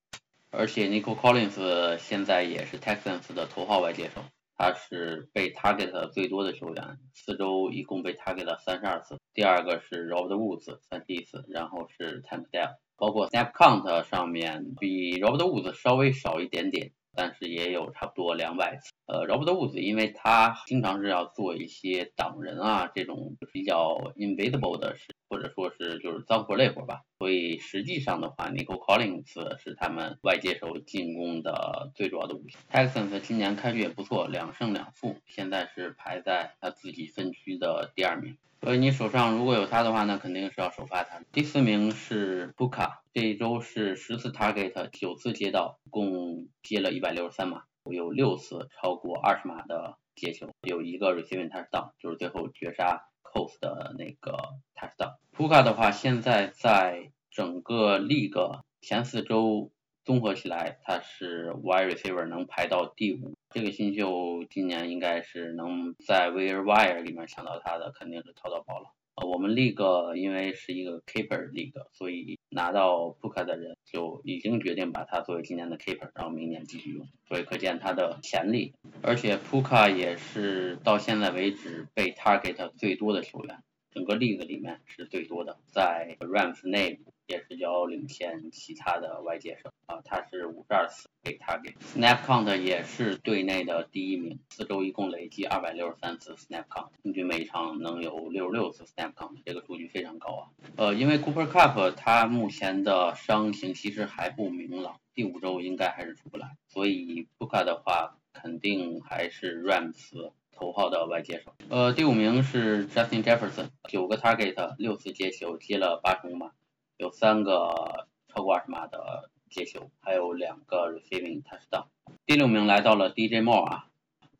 而且 Nico Collins 现在也是 Texans 的头号外接手。他是被 target 最多的球员，四周一共被 target 了三十二次，第二个是 Robert Woods 三十一次，然后是 Tank Dell，包括 snap count 上面比 Robert Woods 稍微少一点点，但是也有差不多两百次。呃，Robert Woods 因为他经常是要做一些挡人啊这种比较 invisible 的事。或者说是就是脏活累活吧，所以实际上的话，Nico Collins 是他们外接手进攻的最主要的武器。Texans 今年开局也不错，两胜两负，现在是排在他自己分区的第二名。所以你手上如果有他的话，那肯定是要首发他。第四名是 Buka，这一周是十次 target，九次接到，共接了一百六十三码，有六次超过二十码的接球，有一个 receiving touchdown，就是最后绝杀。Cos 的那个 touchdown，Puka 的话，现在在整个 league 前四周综合起来，他是 wire receiver 能排到第五。这个新秀今年应该是能在 wire 里面抢到他的，肯定是淘到宝了。呃，我们 league 因为是一个 keeper league，所以拿到 Puka 的人就已经决定把它作为今年的 keeper，然后明年继续用。所以可见他的潜力。而且 Puka 也是到现在为止被 target 最多的球员，整个 league 里面是最多的，在 Rams 内。也是要领先其他的外接手啊，他是五十二次被他给 snap count 也是队内的第一名，四周一共累计二百六十三次 snap count，平均每场能有六十六次 snap count，这个数据非常高啊。呃，因为 Cooper Cup 他目前的伤情其实还不明朗，第五周应该还是出不来，所以 Puka 的话肯定还是 Rams 头号的外接手。呃，第五名是 Justin Jefferson，九个 target，六次接球，接了八十五码。有三个超过二十码的接球，还有两个 receiving touchdown。第六名来到了 DJ Moore 啊，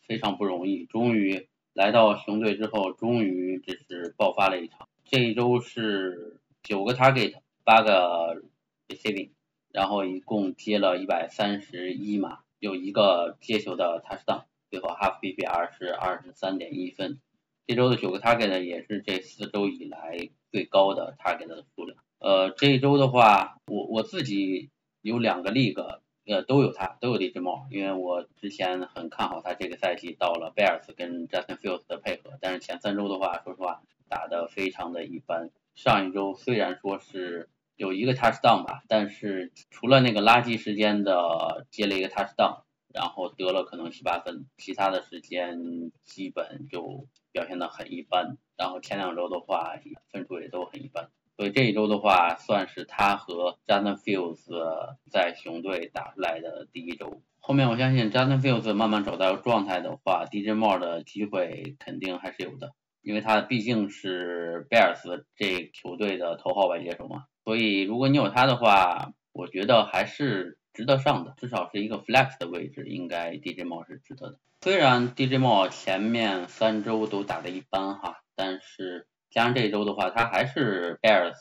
非常不容易，终于来到熊队之后，终于这是爆发了一场。这一周是九个 target，八个 receiving，然后一共接了一百三十一码，有一个接球的 touchdown，最后 half PPR 是二十三点一分。这周的九个 target 也是这四周以来最高的 target 的数量。呃，这一周的话，我我自己有两个 league，呃，都有他，都有 DJ Moore，因为我之前很看好他这个赛季到了 Bears 跟 Justin Fields 的配合，但是前三周的话，说实话打的非常的一般。上一周虽然说是有一个 touchdown 吧，但是除了那个垃圾时间的接了一个 touchdown，然后得了可能七八分，其他的时间基本就表现的很一般。然后前两周的话，分数也都很一般。所以这一周的话，算是他和 Justin Fields 在熊队打出来的第一周。后面我相信 Justin Fields 慢慢找到状态的话，DJ Moore 的机会肯定还是有的，因为他毕竟是 Bears 这球队的头号外接手嘛。所以如果你有他的话，我觉得还是值得上的，至少是一个 flex 的位置，应该 DJ Moore 是值得的。虽然 DJ Moore 前面三周都打得一般哈，但是。加上这一周的话，他还是 Bears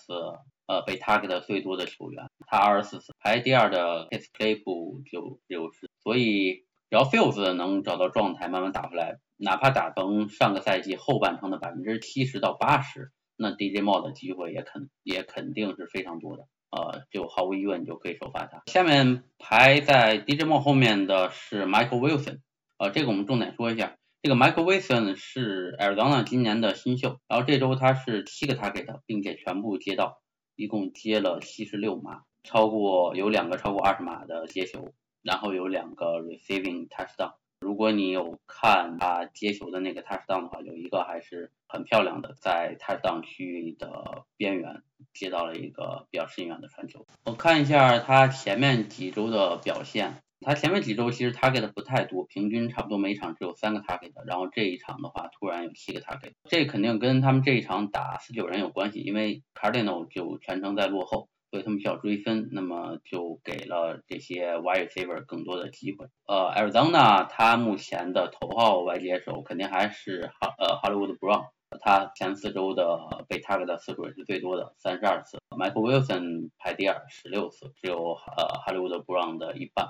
呃被 target 最多的球员，他二十四次，排第二的 Case Claypool 就六十，所以只要 Fields 能找到状态，慢慢打回来，哪怕打成上个赛季后半程的百分之七十到八十，那 DJ m o 的机会也肯也肯定是非常多的，呃，就毫无疑问就可以首发他。下面排在 DJ m o 后面的是 Michael Wilson，呃，这个我们重点说一下，这个 Michael Wilson 是 Arizona 今年的新秀，然后这周他是七个 target，并且全部接到，一共接了七十六码，超过有两个超过二十码的接球，然后有两个 receiving touchdown。如果你有看他接球的那个 touchdown 的话，有一个还是很漂亮的，在 touchdown 区域的边缘接到了一个比较深远的传球。我看一下他前面几周的表现，他前面几周其实 target 不太多，平均差不多每场只有三个 target，然后这一场的话突然有七个 target，这肯定跟他们这一场打四九人有关系，因为 Cardinal 就全程在落后。所以他们需要追分，那么就给了这些 wide receiver 更多的机会。呃，Arizona 他目前的头号外接手肯定还是哈呃 Hollywood Brown，他前四周的被 target 的次数也是最多的，三十二次。Michael Wilson 排第二，十六次，只有呃 Hollywood Brown 的一半。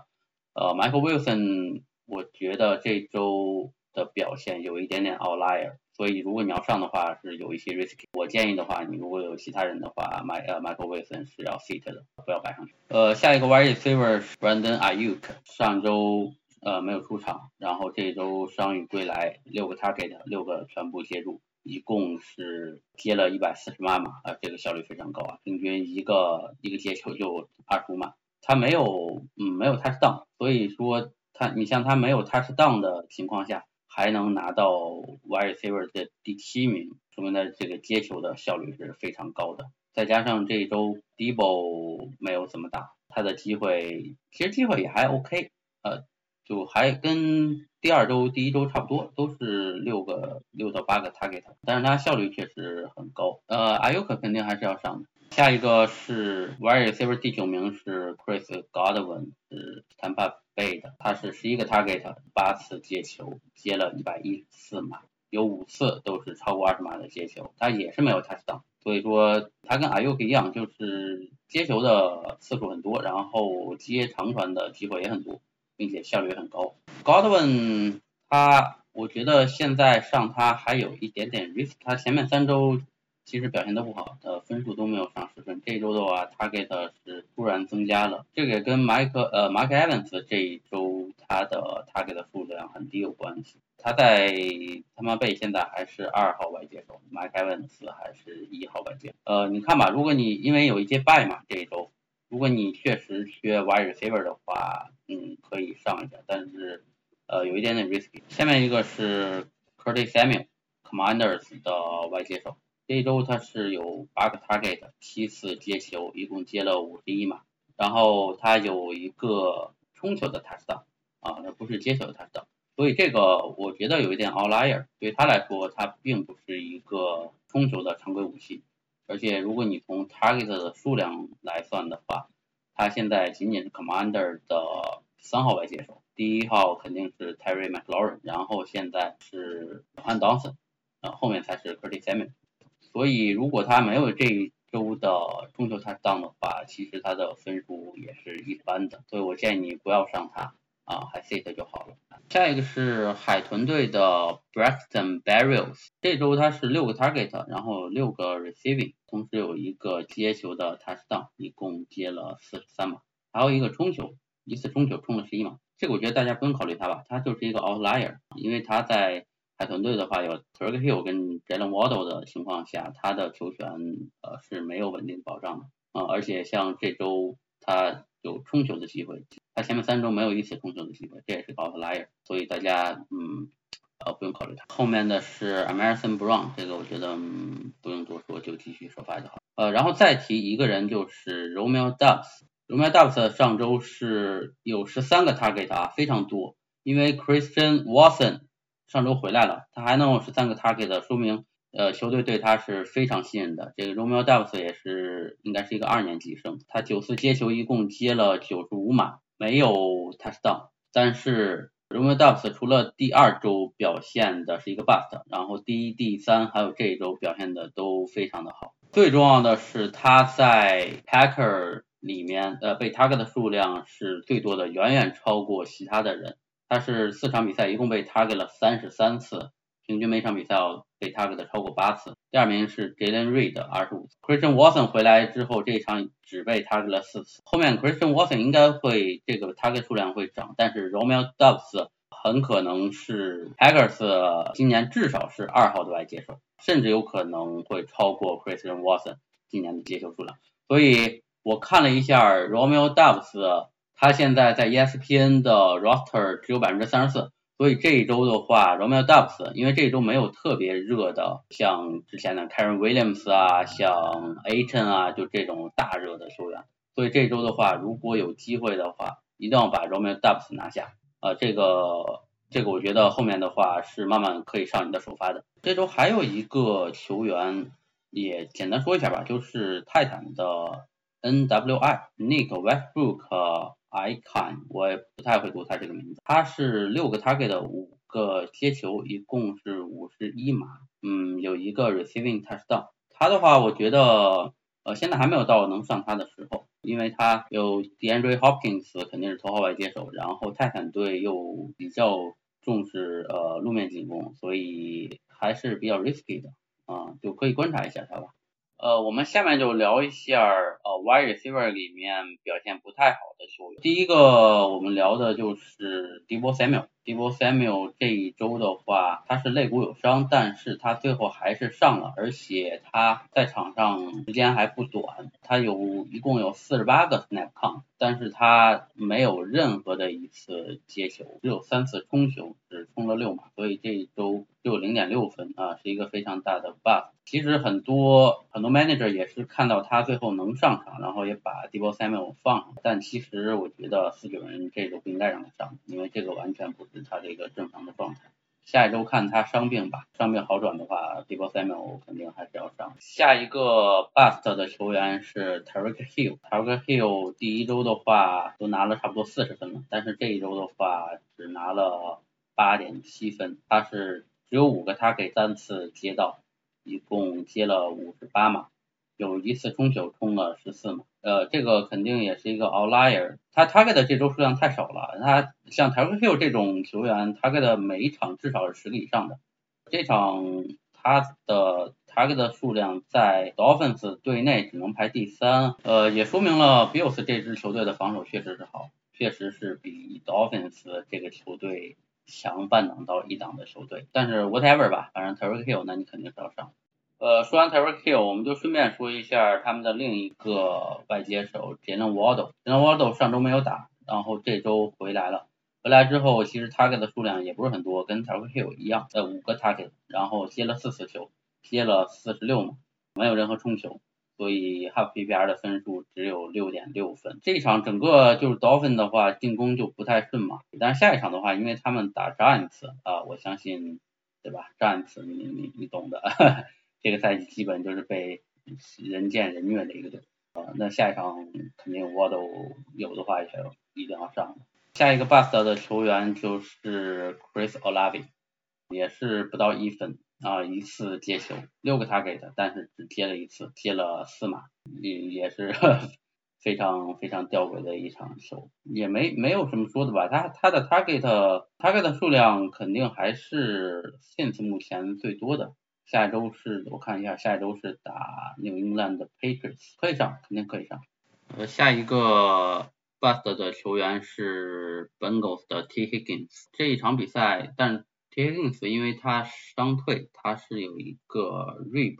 呃，Michael Wilson 我觉得这周的表现有一点点 outlier。所以如果你要上的话是有一些 risk 我建议的话，你如果有其他人的话，买呃 Michael Wilson 是要 sit 的，不要摆上去。呃，下一个 wide receiver 是 Brandon Ayuk，上周呃没有出场，然后这周伤愈归来，六个 target，六个全部接住，一共是接了一百四十码码，啊这个效率非常高啊，平均一个一个接球就二十五码，他没有嗯没有 touchdown，所以说他你像他没有 touchdown 的情况下。还能拿到 wide receiver 的第七名，说明他这个接球的效率是非常高的。再加上这一周 Debo 没有怎么打，他的机会其实机会也还 OK，呃，就还跟第二周、第一周差不多，都是六个六到八个 target，但是他效率确实很高。呃，Ayuk 肯定还是要上的。下一个是 wide receiver 第九名是 Chris Godwin，是 Tampa Bay 的，他是十一个 target，八次接球，接了一百一十四码，有五次都是超过二十码的接球，他也是没有 touchdown，所以说他跟 Ayuk 一样，就是接球的次数很多，然后接长传的机会也很多，并且效率也很高。Godwin 他，我觉得现在上他还有一点点 risk，他前面三周。其实表现都不好，呃，分数都没有上十分。这一周的话，target 是突然增加了，这个也跟 Mike 呃 Mark Evans 这一周他的 target 的数量很低有关系。他在他妈贝现在还是二号外接手，Mike Evans 还是一号外接。呃，你看吧，如果你因为有一些败嘛这一周，如果你确实缺 wide receiver 的话，嗯，可以上一下，但是呃有一点点 risky。下面一个是 Curtis Samuel，Commanders 的外接手。这周他是有八个 target，七次接球，一共接了五十一码，然后他有一个冲球的 touchdown，啊，那不是接球的 touchdown，所以这个我觉得有一点 outlier，对他来说，他并不是一个冲球的常规武器，而且如果你从 target 的数量来算的话，他现在仅仅是 commander 的三号外接手，第一号肯定是 Terry McLaurin，然后现在是 Han Dawson，啊，后面才是 Curtis Samuel。所以，如果他没有这一周的中球 touchdown 的话，其实他的分数也是一般的。所以我建议你不要上他啊，还 sit 就好了。下一个是海豚队的 Braxton Berrios，这周他是六个 target，然后六个 receiving，同时有一个接球的 touchdown，一共接了四十三码，还有一个冲球，一次冲球冲了十一码。这个我觉得大家不用考虑他吧，他就是一个 outlier，因为他在。海豚队的话有 t r i c k Hill 跟 Jalen Waddle 的情况下，他的球权呃是没有稳定保障的啊，而且像这周他有冲球的机会，他前面三周没有一次冲球的机会，这也是个 outlier，所以大家嗯呃不用考虑他。后面的是 American Brown，这个我觉得嗯不用多说，就继续首发就好。呃，然后再提一个人就是 Romeo Dubs，Romeo Dubs 上周是有十三个 target 啊，非常多，因为 Christian Watson。上周回来了，他还能有十三个 target，说明呃球队对他是非常信任的。这个 Romeo Davis 也是应该是一个二年级生，他九次接球一共接了九十五码，没有 touchdown。但是 Romeo Davis 除了第二周表现的是一个 bust，然后第一、第三还有这一周表现的都非常的好。最重要的是他在 Packer 里面呃被 target 的数量是最多的，远远超过其他的人。他是四场比赛一共被 target 了三十三次，平均每场比赛要被 target 超过八次。第二名是 Jalen Reed 二十五次，Christian Watson 回来之后这一场只被 target 了四次。后面 Christian Watson 应该会这个 target 数量会涨，但是 Romeo Doubs 很可能是 Packers 今年至少是二号的外接手，甚至有可能会超过 Christian Watson 今年的接球数量。所以我看了一下 Romeo Doubs，他现在在 ESPN 的 roster 只有百分之三十四。所以这一周的话，Romeo Dubs，因为这一周没有特别热的，像之前的 Karen Williams 啊，像 Aton 啊，就这种大热的球员。所以这周的话，如果有机会的话，一定要把 Romeo Dubs 拿下。呃，这个这个我觉得后面的话是慢慢可以上你的首发的。这周还有一个球员，也简单说一下吧，就是泰坦的 NWI Nick Westbrook。I can，我也不太会读他这个名字。他是六个 target，五个接球，一共是五十一码。嗯，有一个 receiving touchdown。他的话，我觉得呃现在还没有到能上他的时候，因为他有 DeAndre Hopkins 肯定是头号外接手，然后泰坦队又比较重视呃路面进攻，所以还是比较 risky 的啊，就可以观察一下他吧。呃，我们下面就聊一下呃，wide receiver 里面表现不太好的球员。第一个我们聊的就是 Debo Samuel。Debo Samuel 这一周的话，他是肋骨有伤，但是他最后还是上了，而且他在场上时间还不短，他有一共有四十八个 snap count，但是他没有任何的一次接球，只有三次冲球，只冲了六码，所以这一周只有零点六分啊，是一个非常大的 bug。其实很多很多 manager 也是看到他最后能上场，然后也把 Debo Samuel 放上，但其实我觉得四九人这周不应该让他上，因为这个完全不是他的一个正常的状态。下一周看他伤病吧，伤病好转的话，Debo Samuel 肯定还是要上。下一个 bust 的球员是 Tarek Hill，Tarek Hill 第一周的话都拿了差不多四十分了，但是这一周的话只拿了八点七分，他是只有五个他给三次接到。一共接了五十八码，有一次冲球冲了十四码，呃，这个肯定也是一个 outlier。他 target 的这周数量太少了，他像 t a r k Hill 这种球员，target 的每一场至少是十个以上的。这场他的 target 的数量在 Dolphins 队内只能排第三，呃，也说明了 Bills 这支球队的防守确实是好，确实是比 Dolphins 这个球队。强半档到一档的球队，但是 whatever 吧，反正 Terry Hill 那你肯定是要上。呃，说完 Terry Hill，我们就顺便说一下他们的另一个外接手 Jalen Waddle。Jalen Waddle 上周没有打，然后这周回来了。回来之后，其实 target 的数量也不是很多，跟 Terry Hill 一样，呃，五个 target，然后接了四次球，接了四十六码，没有任何冲球。所以 half PPR 的分数只有六点六分。这一场整个就是 Dolphin 的话进攻就不太顺嘛，但是下一场的话，因为他们打 Giants 啊，我相信对吧？Giants 你你你懂的，这个赛季基本就是被人见人虐的一个队啊。那下一场肯定我都有的话也一定要上。下一个 bust 的球员就是 Chris Olave，也是不到一分。啊，一次接球六个他给的，但是只接了一次，接了四码，也也是 非常非常吊诡的一场球，也没没有什么说的吧？他他的 target target 数量肯定还是现在目前最多的。下周是我看一下，下周是打 New England Patriots，可以上，肯定可以上。呃，下一个 bust 的球员是 Bengals 的 T Higgins，这一场比赛，但 T Higgins 因为他伤退，他是有一个 rib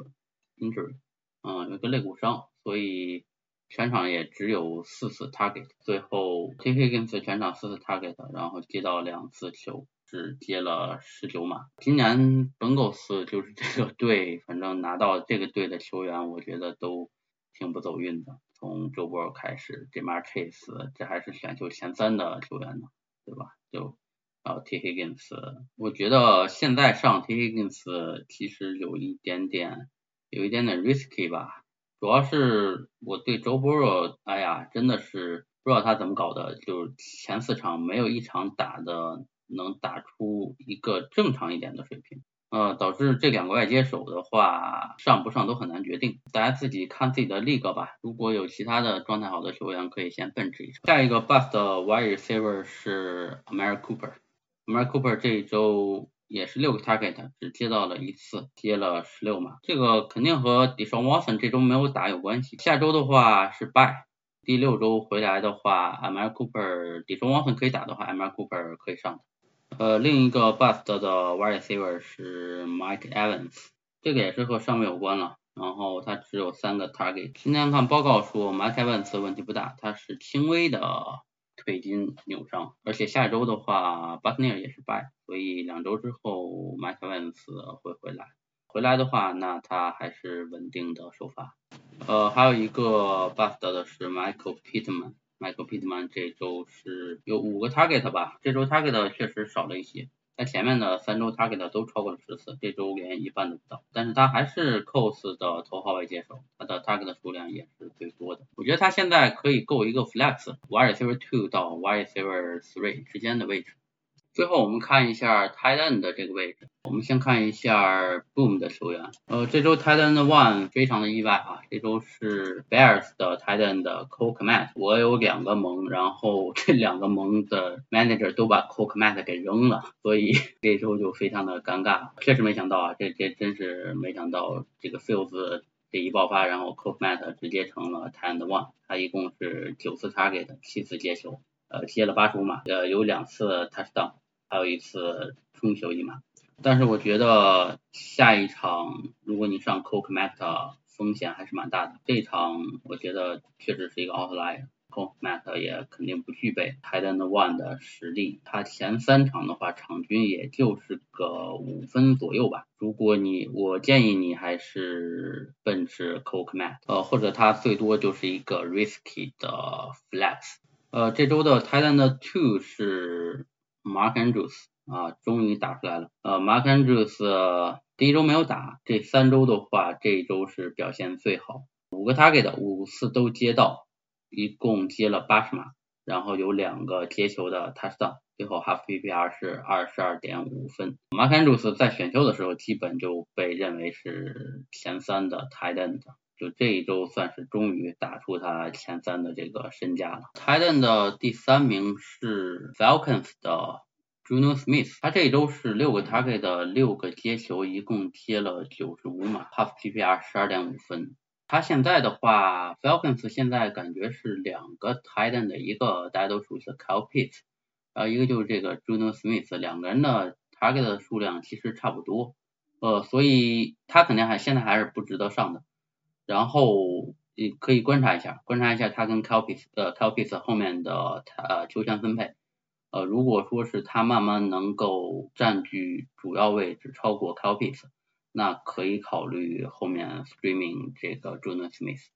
injury，嗯，有个肋骨伤，所以全场也只有四次 target。最后 Higgins 全场四次 target，然后接到两次球，只接了十九码。今年 Bengals 就是这个队，反正拿到这个队的球员，我觉得都挺不走运的。从周波开始，Jamar Chase 这还是选秀前三的球员呢，对吧？就啊，T Higgins，我觉得现在上 T Higgins 其实有一点点，有一点点 risky 吧。主要是我对周波若，哎呀，真的是不知道他怎么搞的，就前四场没有一场打的能打出一个正常一点的水平，呃，导致这两个外接手的话上不上都很难决定。大家自己看自己的力格吧。如果有其他的状态好的球员，可以先奔驰一场。下一个 bust wide receiver 是 Amari Cooper。Amari Cooper 这一周也是六个 target，只接到了一次，接了十六码。这个肯定和 d e s h a n Watson 这周没有打有关系。下周的话是 bye，第六周回来的话，Amari Cooper d e s h a n Watson 可以打的话，Amari Cooper 可以上。呃，另一个 bust 的 wide receiver 是 Mike Evans，这个也是和上面有关了。然后他只有三个 target。今天看报告说 Mike Evans 问题不大，他是轻微的。腿筋扭伤，而且下周的话，Buckner 也是败，所以两周之后 m i k e Evans 会回来。回来的话，那他还是稳定的首发。呃，还有一个 bust 的是 Michael Pittman Michael Pittman 这周是有五个 target 吧，这周 target 确实少了一些。在前面的三周 target 都超过了十次，这周连一半都不到，但是他还是 Cos 的头号外接手，他的 target 数量也是最多的。我觉得他现在可以够一个 flex，wide receiver two 到 wide receiver three 之间的位置。最后我们看一下 t i t a n 的这个位置，我们先看一下 Boom 的球员。呃，这周 tight end one 非常的意外啊，这周是 Bears 的 t i t a n 的 Cole Kmet，我有两个盟，然后 这两个盟的 manager 都把 Cole Kmet 给扔了，所以 这周就非常的尴尬。确实没想到啊，这这真是没想到这个 Fields 这一爆发，然后 Cole Kmet 直接成了 t i t a n one，他一共是九次 target，七次接球，呃，接了八十五码，呃，有两次 touchdown。还有一次冲球一码，但是我觉得下一场如果你上 Coke Matt 风险还是蛮大的。这场我觉得确实是一个 outlier，Coke Matt 也肯定不具备 Tight End One 的实力。他前三场的话场均也就是个五分左右吧。如果你我建议你还是奔驰 Coke Matt，呃或者他最多就是一个 risky 的 flex。呃这周的 Tight End Two 是。Mark Andrews 啊，终于打出来了。呃，Mark Andrews 第一周没有打，这三周的话，这一周是表现最好。五个 target，五次都接到，一共接了八十码，然后有两个接球的 touchdown，最后 half PPR 是二十二点五分。Mark Andrews 在选秀的时候基本就被认为是前三的 tight end。就这一周算是终于打出他前三的这个身价了。Titan 的第三名是 Falcons 的 Juno Smith，他这一周是六个 target 的六个接球，一共接了九十五码，half PPR 十二点五分。他现在的话，Falcons 现在感觉是两个 Titan 的一个大家都熟悉的 Kyle Pitts，然后一个就是这个 Juno Smith，两个人的 target 的数量其实差不多，呃，所以他肯定还现在还是不值得上的。然后你可以观察一下，观察一下他跟 Calpis 呃 Calpis 后面的呃球权分配，呃如果说是他慢慢能够占据主要位置超过 Calpis，那可以考虑后面 Streaming 这个 Jonas Smith。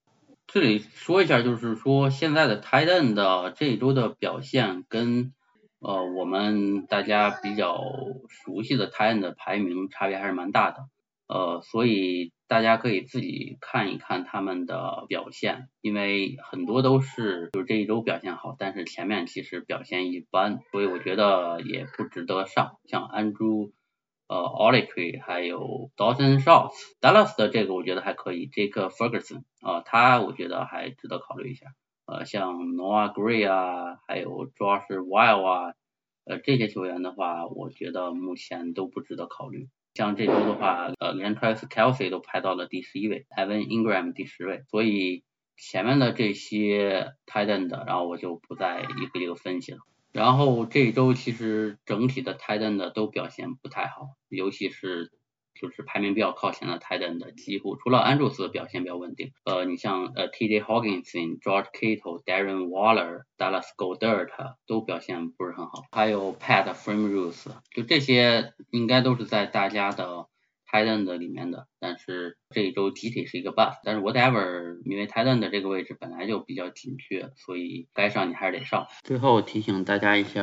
这里说一下，就是说现在的 Titan 的这一周的表现跟呃我们大家比较熟悉的 Titan 的排名差别还是蛮大的，呃所以。大家可以自己看一看他们的表现，因为很多都是就是这一周表现好，但是前面其实表现一般，所以我觉得也不值得上。像 Andrew 呃 o l i t r y 还有 Dawson Shots，Dallas 的这个我觉得还可以，Jake Ferguson 啊，他我觉得还值得考虑一下。呃，像 Noah Gray 啊，还有 Josh Wild 啊，呃这些球员的话，我觉得目前都不值得考虑。像这周的话，呃，连 Travis Kelsey 都排到了第十一位，Evan Ingram 第十位，所以前面的这些 t i t a n 的，然后我就不再一个一个分析了。然后这周其实整体的 t i t a n 的都表现不太好，尤其是。就是排名比较靠前的 Titan 的几乎除了安祖斯表现比较稳定，呃，你像呃 TJ Hawkinson、George Kittle、Darren Waller、Dallas Goedert 都表现不是很好，还有 Pat Frame Rules，就这些应该都是在大家的。泰 n 的里面的，但是这一周集体是一个 buff，但是 whatever，因为泰 n 的这个位置本来就比较紧缺，所以该上你还是得上。最后提醒大家一下，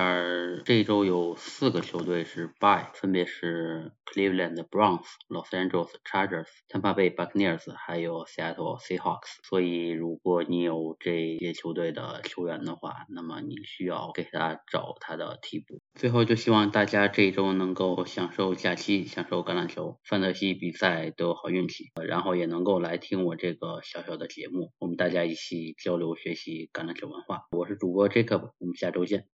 这一周有四个球队是 buy，分别是 Cleveland Browns、Los Angeles Chargers、Tampa Bay Buccaneers，还有 Seattle Seahawks。所以如果你有这些球队的球员的话，那么你需要给他找他的替补。最后就希望大家这一周能够享受假期，享受橄榄球。范德西比赛都有好运气，然后也能够来听我这个小小的节目，我们大家一起交流学习橄榄球文化。我是主播 Jacob，我们下周见。